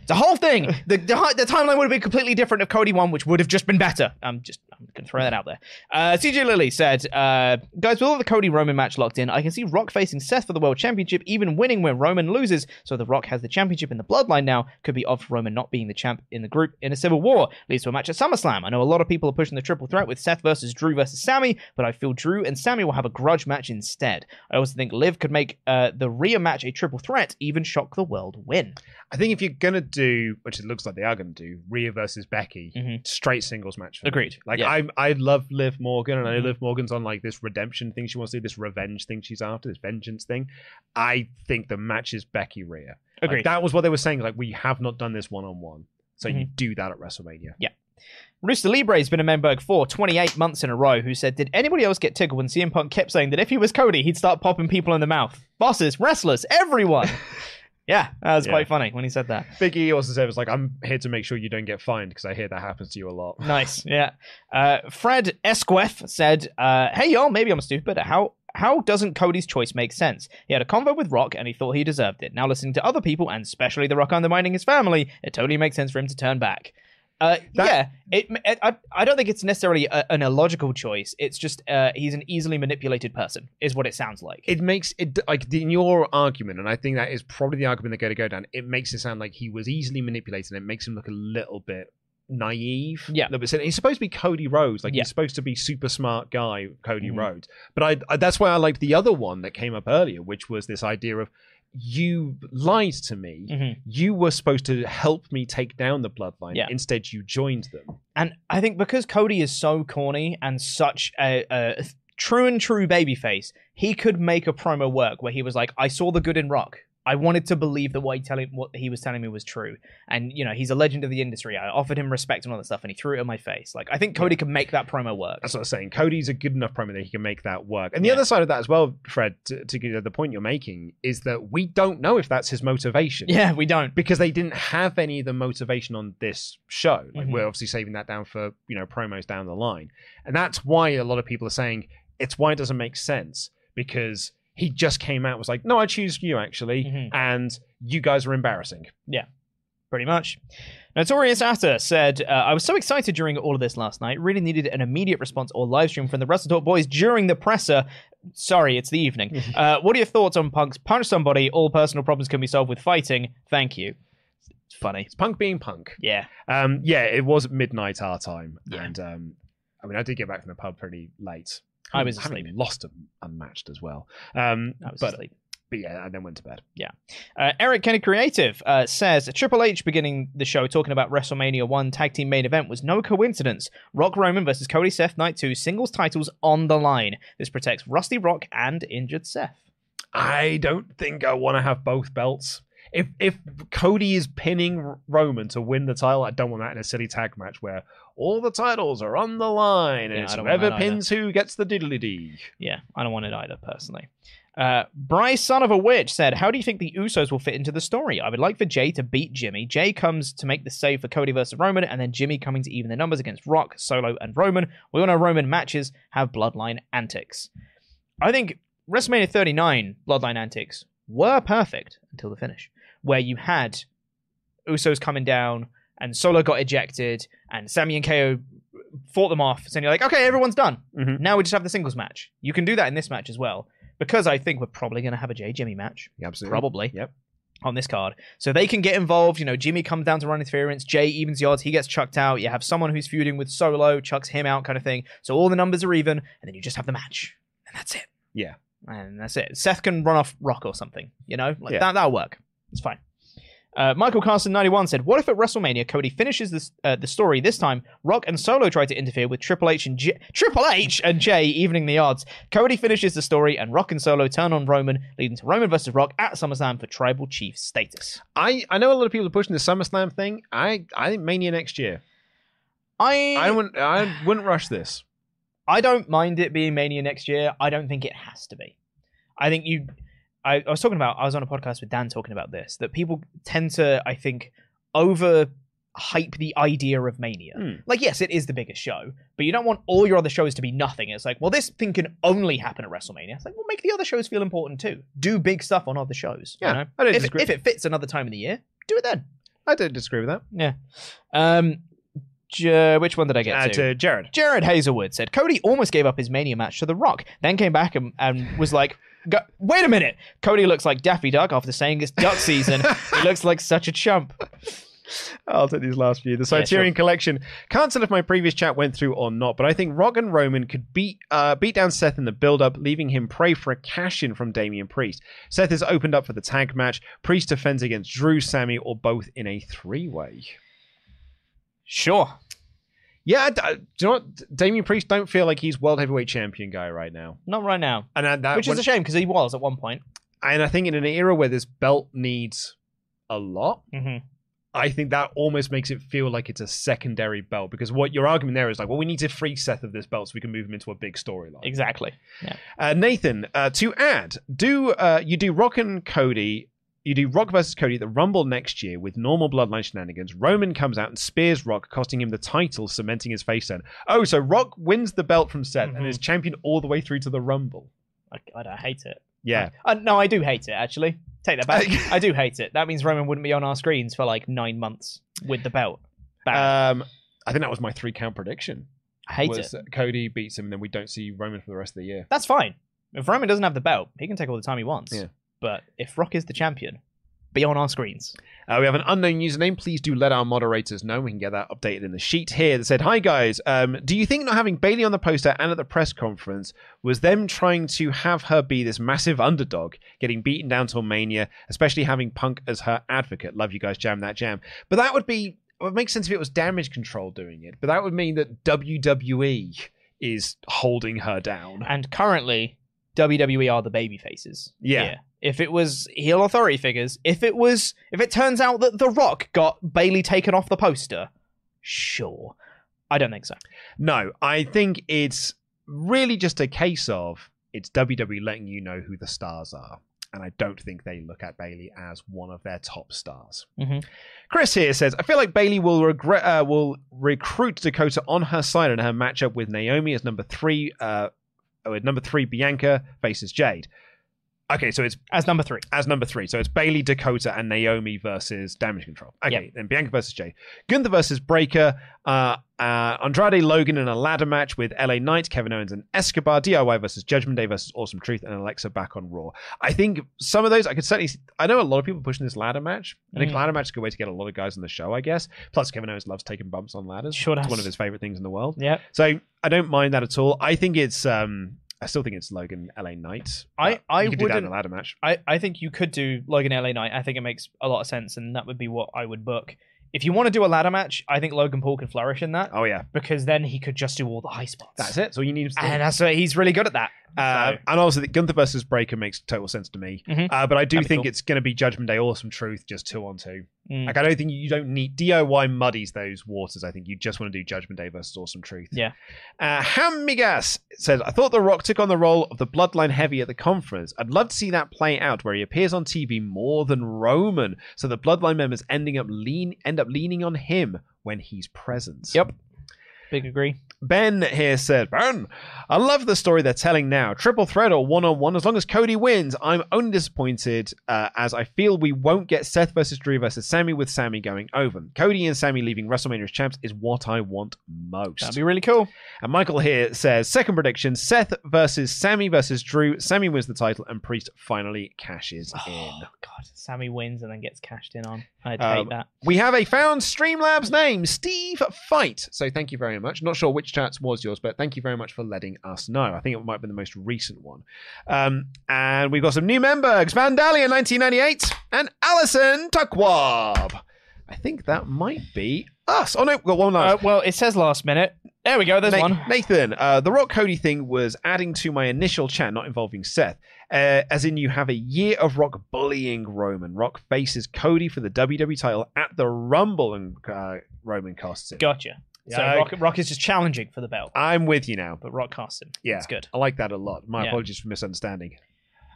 The whole thing, the, the, the timeline would have been completely different if Cody won, which would have just been better. I'm just I'm going to throw that out there. Uh, CJ Lilly said, uh, guys, with all the Cody Roman match locked in, I can see Rock facing Seth for the World Championship, even winning when Roman loses. So The Rock has the championship in the bloodline now. Could be off Roman not being the champ in the group in a civil war. Leads to a match at SummerSlam. I know a lot of people are pushing the triple threat with Seth versus Drew versus Sami, but I feel Drew and Sami will have a grudge match instead. I also think Liv could make uh, the Rhea match a triple threat, even shock the world win. I think if you're gonna do, which it looks like they are gonna do, Rhea versus Becky, Mhm. straight singles match. for me. Agreed. Like Yeah. I, I love Liv Morgan, and I know Mhm. Liv Morgan's on like this redemption thing she wants to do, this revenge thing she's after, this vengeance thing. I think the match is Becky Rhea. Like, Agreed. that was what they were saying. Like we have not done this one on one, so you Mm-hmm. do that at WrestleMania. Yeah. Rooster Libre has been a Menberg for 28 months in a row, who said, Did anybody else get tickled when CM Punk kept saying that if he was Cody, he'd start popping people in the mouth? Bosses, wrestlers, everyone. yeah, that was Yeah. quite funny when he said that. Big E also said, it "Was like I'm here to make sure you don't get fined because I hear that happens to you a lot." Nice, yeah. Uh, Fred Esquef said, uh, Hey y'all, maybe I'm stupid. How how doesn't Cody's choice make sense? He had a convo with Rock and he thought he deserved it. Now listening to other people, and especially The Rock undermining his family, it totally makes sense for him to turn back. Uh, That- yeah, it, it, I, I don't think it's necessarily a, an illogical choice. It's just uh, he's an easily manipulated person, is what it sounds like. It makes it like in your argument, and I think that is probably the argument they're going to go down. It makes it sound like he was easily manipulated. and It makes him look a little bit naive. Yeah. a little bit silly. He's supposed to be Cody Rhodes, like Yeah. he's supposed to be super smart guy, Cody Mhm. Rhodes. But I, I that's why I liked the other one that came up earlier, which was this idea of you lied to me. Mhm. You were supposed to help me take down the bloodline. Yeah. Instead, you joined them. And I think because Cody is so corny and such a, a true and true babyface, he could make a promo work where he was like, "I saw the good in Rock. I wanted to believe that what he telling what he was telling me was true, and you know he's a legend of the industry. I offered him respect and all that stuff, and he threw it in my face. Like I think Cody could make that promo work. That's what I'm saying. Cody's a good enough promo that he can make that work. And the Yeah. other side of that as well, Fred, to, to the point you're making, is that we don't know if that's his motivation. Yeah, we don't. Because they didn't have any of the motivation on this show. Like Mhm. we're obviously saving that down for, you know, promos down the line. And that's why a lot of people are saying it's why it doesn't make sense. Because he just came out and was like, No, I choose you actually, Mhm. and you guys are embarrassing. Yeah, pretty much. Notorious Atta said, uh, I was so excited during all of this last night. Really needed an immediate response or live stream from the WrestleTalk boys during the presser. Sorry, it's the evening. uh, what are your thoughts on Punk's punch somebody? All personal problems can be solved with fighting. Thank you. It's funny. It's punk being punk. Yeah. Um, yeah, it was midnight our time, Yeah. and um, I mean, I did get back from the pub pretty late. I was asleep. Lost and unmatched as well. Um, I was but, asleep. but yeah, and then went to bed. Uh, Eric Kenny Creative uh, says Triple H beginning the show talking about WrestleMania 1 tag team main event was no coincidence. Rock Roman versus Cody Seth Night 2 singles titles on the line. This protects Rusty Rock and injured Seth. I don't think I want to have both belts. If if Cody is pinning Roman to win the title, I don't want that in a silly tag match where all the titles are on the line and Yeah, it's don't want whoever that either. pins who gets the diddly dee. Yeah, I don't want it either, personally. Uh, Bryce, son of a witch, said, How do you think the Usos will fit into the story? I would like for Jay to beat Jimmy. Jay comes to make the save for Cody versus Roman, and then Jimmy coming to even the numbers against Rock, Solo, and Roman. We all know Roman matches have bloodline antics. I think WrestleMania 39 bloodline antics were perfect until the finish, where you had Usos coming down, and Solo got ejected, and Sami and KO fought them off. So you're like, okay, everyone's done. Mhm. Now we just have the singles match. You can do that in this match as well. Because I think we're probably going to have a Jay Jimmy match. Yeah, absolutely. Probably. Yep. On this card. So they can get involved. You know, Jimmy comes down to run interference. Jay evens the odds. He gets chucked out. You have someone who's feuding with Solo, chucks him out, kind of thing. So all the numbers are even. And then you just have the match. And that's it. Yeah. And that's it. Seth can run off Rock or something. You know, like Yeah. that, that'll work. It's fine. Uh, Michael Carson ninety one said, "What if at WrestleMania Cody finishes this uh, the story this time? Rock and Solo try to interfere with Triple H and J- Triple H and Jay evening the odds. Cody finishes the story, and Rock and Solo turn on Roman, leading to Roman versus Rock at SummerSlam for Tribal Chief status. I, I know a lot of people are pushing the SummerSlam thing. I I think Mania next year. I I wouldn't I wouldn't rush this. I don't mind it being Mania next year. I don't think it has to be. I think you. I, I was talking about. I was on a podcast with Dan talking about this. That people tend to, I think, over hype the idea of Mania. Hmm. Like, yes, it is the biggest show, but you don't want all your other shows to be nothing. It's like, well, this thing can only happen at WrestleMania. It's like, well, make the other shows feel important too. Do big stuff on other shows. you Yeah, know? I don't if, disagree. if it fits another time of the year, do it then. I don't disagree with that. Yeah. Um, J- which one did I get Uh, to? to Jared. Jared Hazelwood said Cody almost gave up his Mania match to The Rock, then came back and, and was like, Go, "Wait a minute, Cody looks like Daffy Duck after saying it's duck season. he looks like such a chump." I'll take these last few. The Yeah, sure. collection. Can't tell if my previous chat went through or not, but I think Rock and Roman could beat uh, beat down Seth in the build-up, leaving him prey for a cash-in from Damian Priest. Seth is opened up for the tag match. Priest defends against Drew, Sami, or both in a three-way. Sure. Yeah, do you know what? Damian Priest don't feel like he's world heavyweight champion guy right now, Not right now. and uh, that Which when- is a shame because he was at one point. and I think in an era where this belt needs a lot, Mm-hmm. I think that almost makes it feel like it's a secondary belt because what your argument there is like, well, we need to free Seth of this belt so we can move him into a big storyline. Exactly. Yeah. Uh, Nathan, uh, to add, do uh, you do Rock and Cody? You do Rock versus Cody at the Rumble next year with normal Bloodline shenanigans. Roman comes out and spears Rock, costing him the title, cementing his face turn. Oh, so Rock wins the belt from Seth and Mhm. is champion all the way through to the Rumble. I, I don't hate it. Yeah. Uh, no, I do hate it. Actually, take that back. I do hate it. That means Roman wouldn't be on our screens for like nine months with the belt. Back. Um, I think that was my three count prediction. I hate was it. Cody beats him, and then we don't see Roman for the rest of the year. That's fine. If Roman doesn't have the belt, he can take all the time he wants. Yeah. But if Rock is the champion, be on our screens. Uh, we have an unknown username. Please do let our moderators know. We can get that updated in the sheet here that said, Hi guys, um, do you think not having Bayley on the poster and at the press conference was them trying to have her be this massive underdog, getting beaten down till Mania, especially having Punk as her advocate? Love you guys, jam that jam. But that would be, it would make sense if it was damage control doing it, but that would mean that WWE is holding her down. And currently, WWE are the baby faces. Yeah. here. If it was heel authority figures, if it was, if it turns out that The Rock got Bayley taken off the poster, sure. I don't think so. No, I think it's really just a case of it's WWE letting you know who the stars are. And I don't think they look at Bayley as one of their top stars. Mhm. Chris here says, I feel like Bayley will regret uh, will recruit Dakota on her side in her matchup with Naomi as number three. Uh, with number three, Bianca faces Jade. Okay, so it's As number three. as number three. So it's Bayley, Dakota, and Naomi versus Damage Control. Okay, Yep. then Bianca versus Jay. Gunther versus Breakker. Uh, uh, Andrade Logan in a ladder match with LA Knight, Kevin Owens, and Escobar. DIY versus Judgment Day versus Awesome Truth, and Alexa back on Raw. I think some of those I could certainly. See, I know a lot of people pushing this ladder match. I think Mhm. ladder match is a good way to get a lot of guys on the show. I guess. Plus, Kevin Owens loves taking bumps on ladders. Sure it's does. one of his favorite things in the world. Yeah. So I don't mind that at all. I think it's. um I still think it's Logan LA Knight. I- I you could do that in wouldn't- a ladder match. I, I think you could do Logan LA Knight. I think it makes a lot of sense, and that would be what I would book. If you want to do a ladder match, I think Logan Paul could flourish in that Oh yeah, because then he could just do all the high spots. that's it. So you need him to do. And that's what he's really good at that. Uh, So- and also, the Gunther versus Breakker makes total sense to me. Mhm. Uh, but I do That'd think cool. it's going to be Judgment Day, Awesome Truth, just two on two. Mm. Like I don't think you don't need DIY muddies those waters. I think you just want to do Judgment Day versus Awesome Truth. Yeah. Uh, Hamigas says, I thought The Rock took on the role of the Bloodline Heavy at the conference. I'd love to see that play out where he appears on TV more than Roman, so the Bloodline members ending up lean end up leaning on him when he's present. Yep. Big agree. Ben here said, Ben, I love the story they're telling now. Triple threat or one on one, as long as Cody wins. I'm only disappointed uh, as I feel we won't get Seth versus Drew versus Sami with Sami going over. Cody and Sami leaving WrestleMania as champs is what I want most. That'd be really cool. and Michael here says, second prediction Seth versus Sami versus Drew. Sami wins the title and Priest finally cashes in. Oh God, Sami wins and then gets cashed in on. I'd Um, hate that. We have a found Streamlabs name, Steve Fight. So thank you very much. Not sure which chat was yours, but thank you very much for letting us know. I think it might be the most recent one. Um, and we've got some new members Vandalia 1998 and Alison Tukwab. I think that might be us. Oh no, we've got one Uh, last. well, it says last minute. There we go. There's Na- one. Nathan, uh, the Rock Cody thing was adding to my initial chat, not involving Seth. Uh, as in, you have a year of Rock bullying Roman. Rock faces Cody for the WWE title at the Rumble, and uh, Roman costs it. Gotcha. So Rock, Rock is just challenging for the belt, I'm with you now. but Rock him. Yeah, it's good. I like that a lot. My Yeah. apologies for misunderstanding.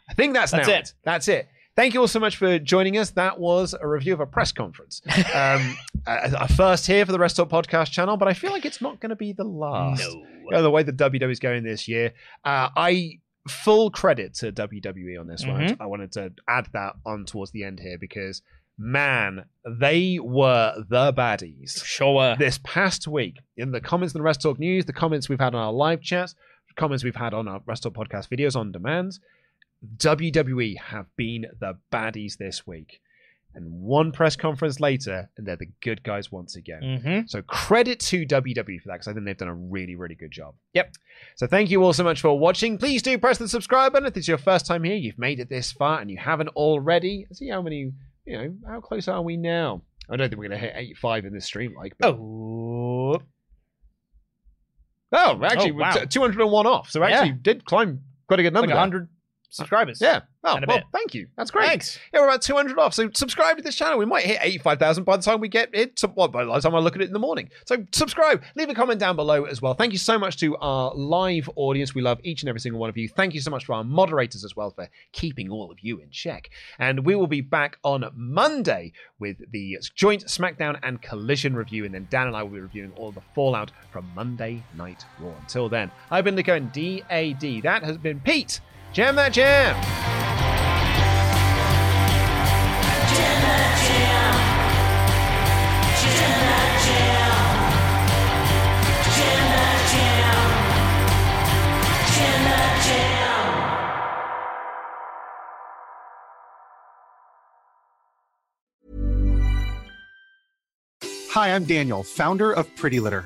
I think that's, That's now it. That's it. Thank you all so much for joining us. That was a review of a press conference. Um, a, a first here for the WrestleTalk Podcast channel, but I feel like it's not going to be the last. No. Uh, the way the WWE is going this year. Uh, I full credit to WWE on this one. Mhm. I wanted to add that on towards the end here because man, they were the baddies. Sure. This past week, in the comments in the WrestleTalk News, the comments we've had on our live chats, comments we've had on our WrestleTalk podcast videos on demand, WWE have been the baddies this week. And one press conference later, and they're the good guys once again. Mm-hmm. So credit to WWE for that because I think they've done a really, really good job. Yep. So thank you all so much for watching. Please do press the subscribe button if it's your first time here. You've made it this far and you haven't already. Let's see how many, you know, how close are we now? I don't think we're going to hit 85 in this stream, like. But... Oh. Oh, actually, Oh, wow. 201 off. So actually, Yeah. did climb quite a good number. Like there. 100 subscribers. Yeah. Oh, well, bit. thank you. That's great. Thanks. Yeah, we're about 200 off. So subscribe to this channel. We might hit 85,000 by the time we get it. To, well, by the time I look at it in the morning. So subscribe. Leave a comment down below as well. Thank you so much to our live audience. We love each and every single one of you. Thank you so much to our moderators as well for keeping all of you in check. And we will be back on Monday with the joint SmackDown and Collision review. And then Dan and I will be reviewing all the fallout from Monday Night Raw. Until then, I've been Nico and DAD. That has been Pete. Jam that jam. Hi, I'm Daniel, founder of Pretty Litter.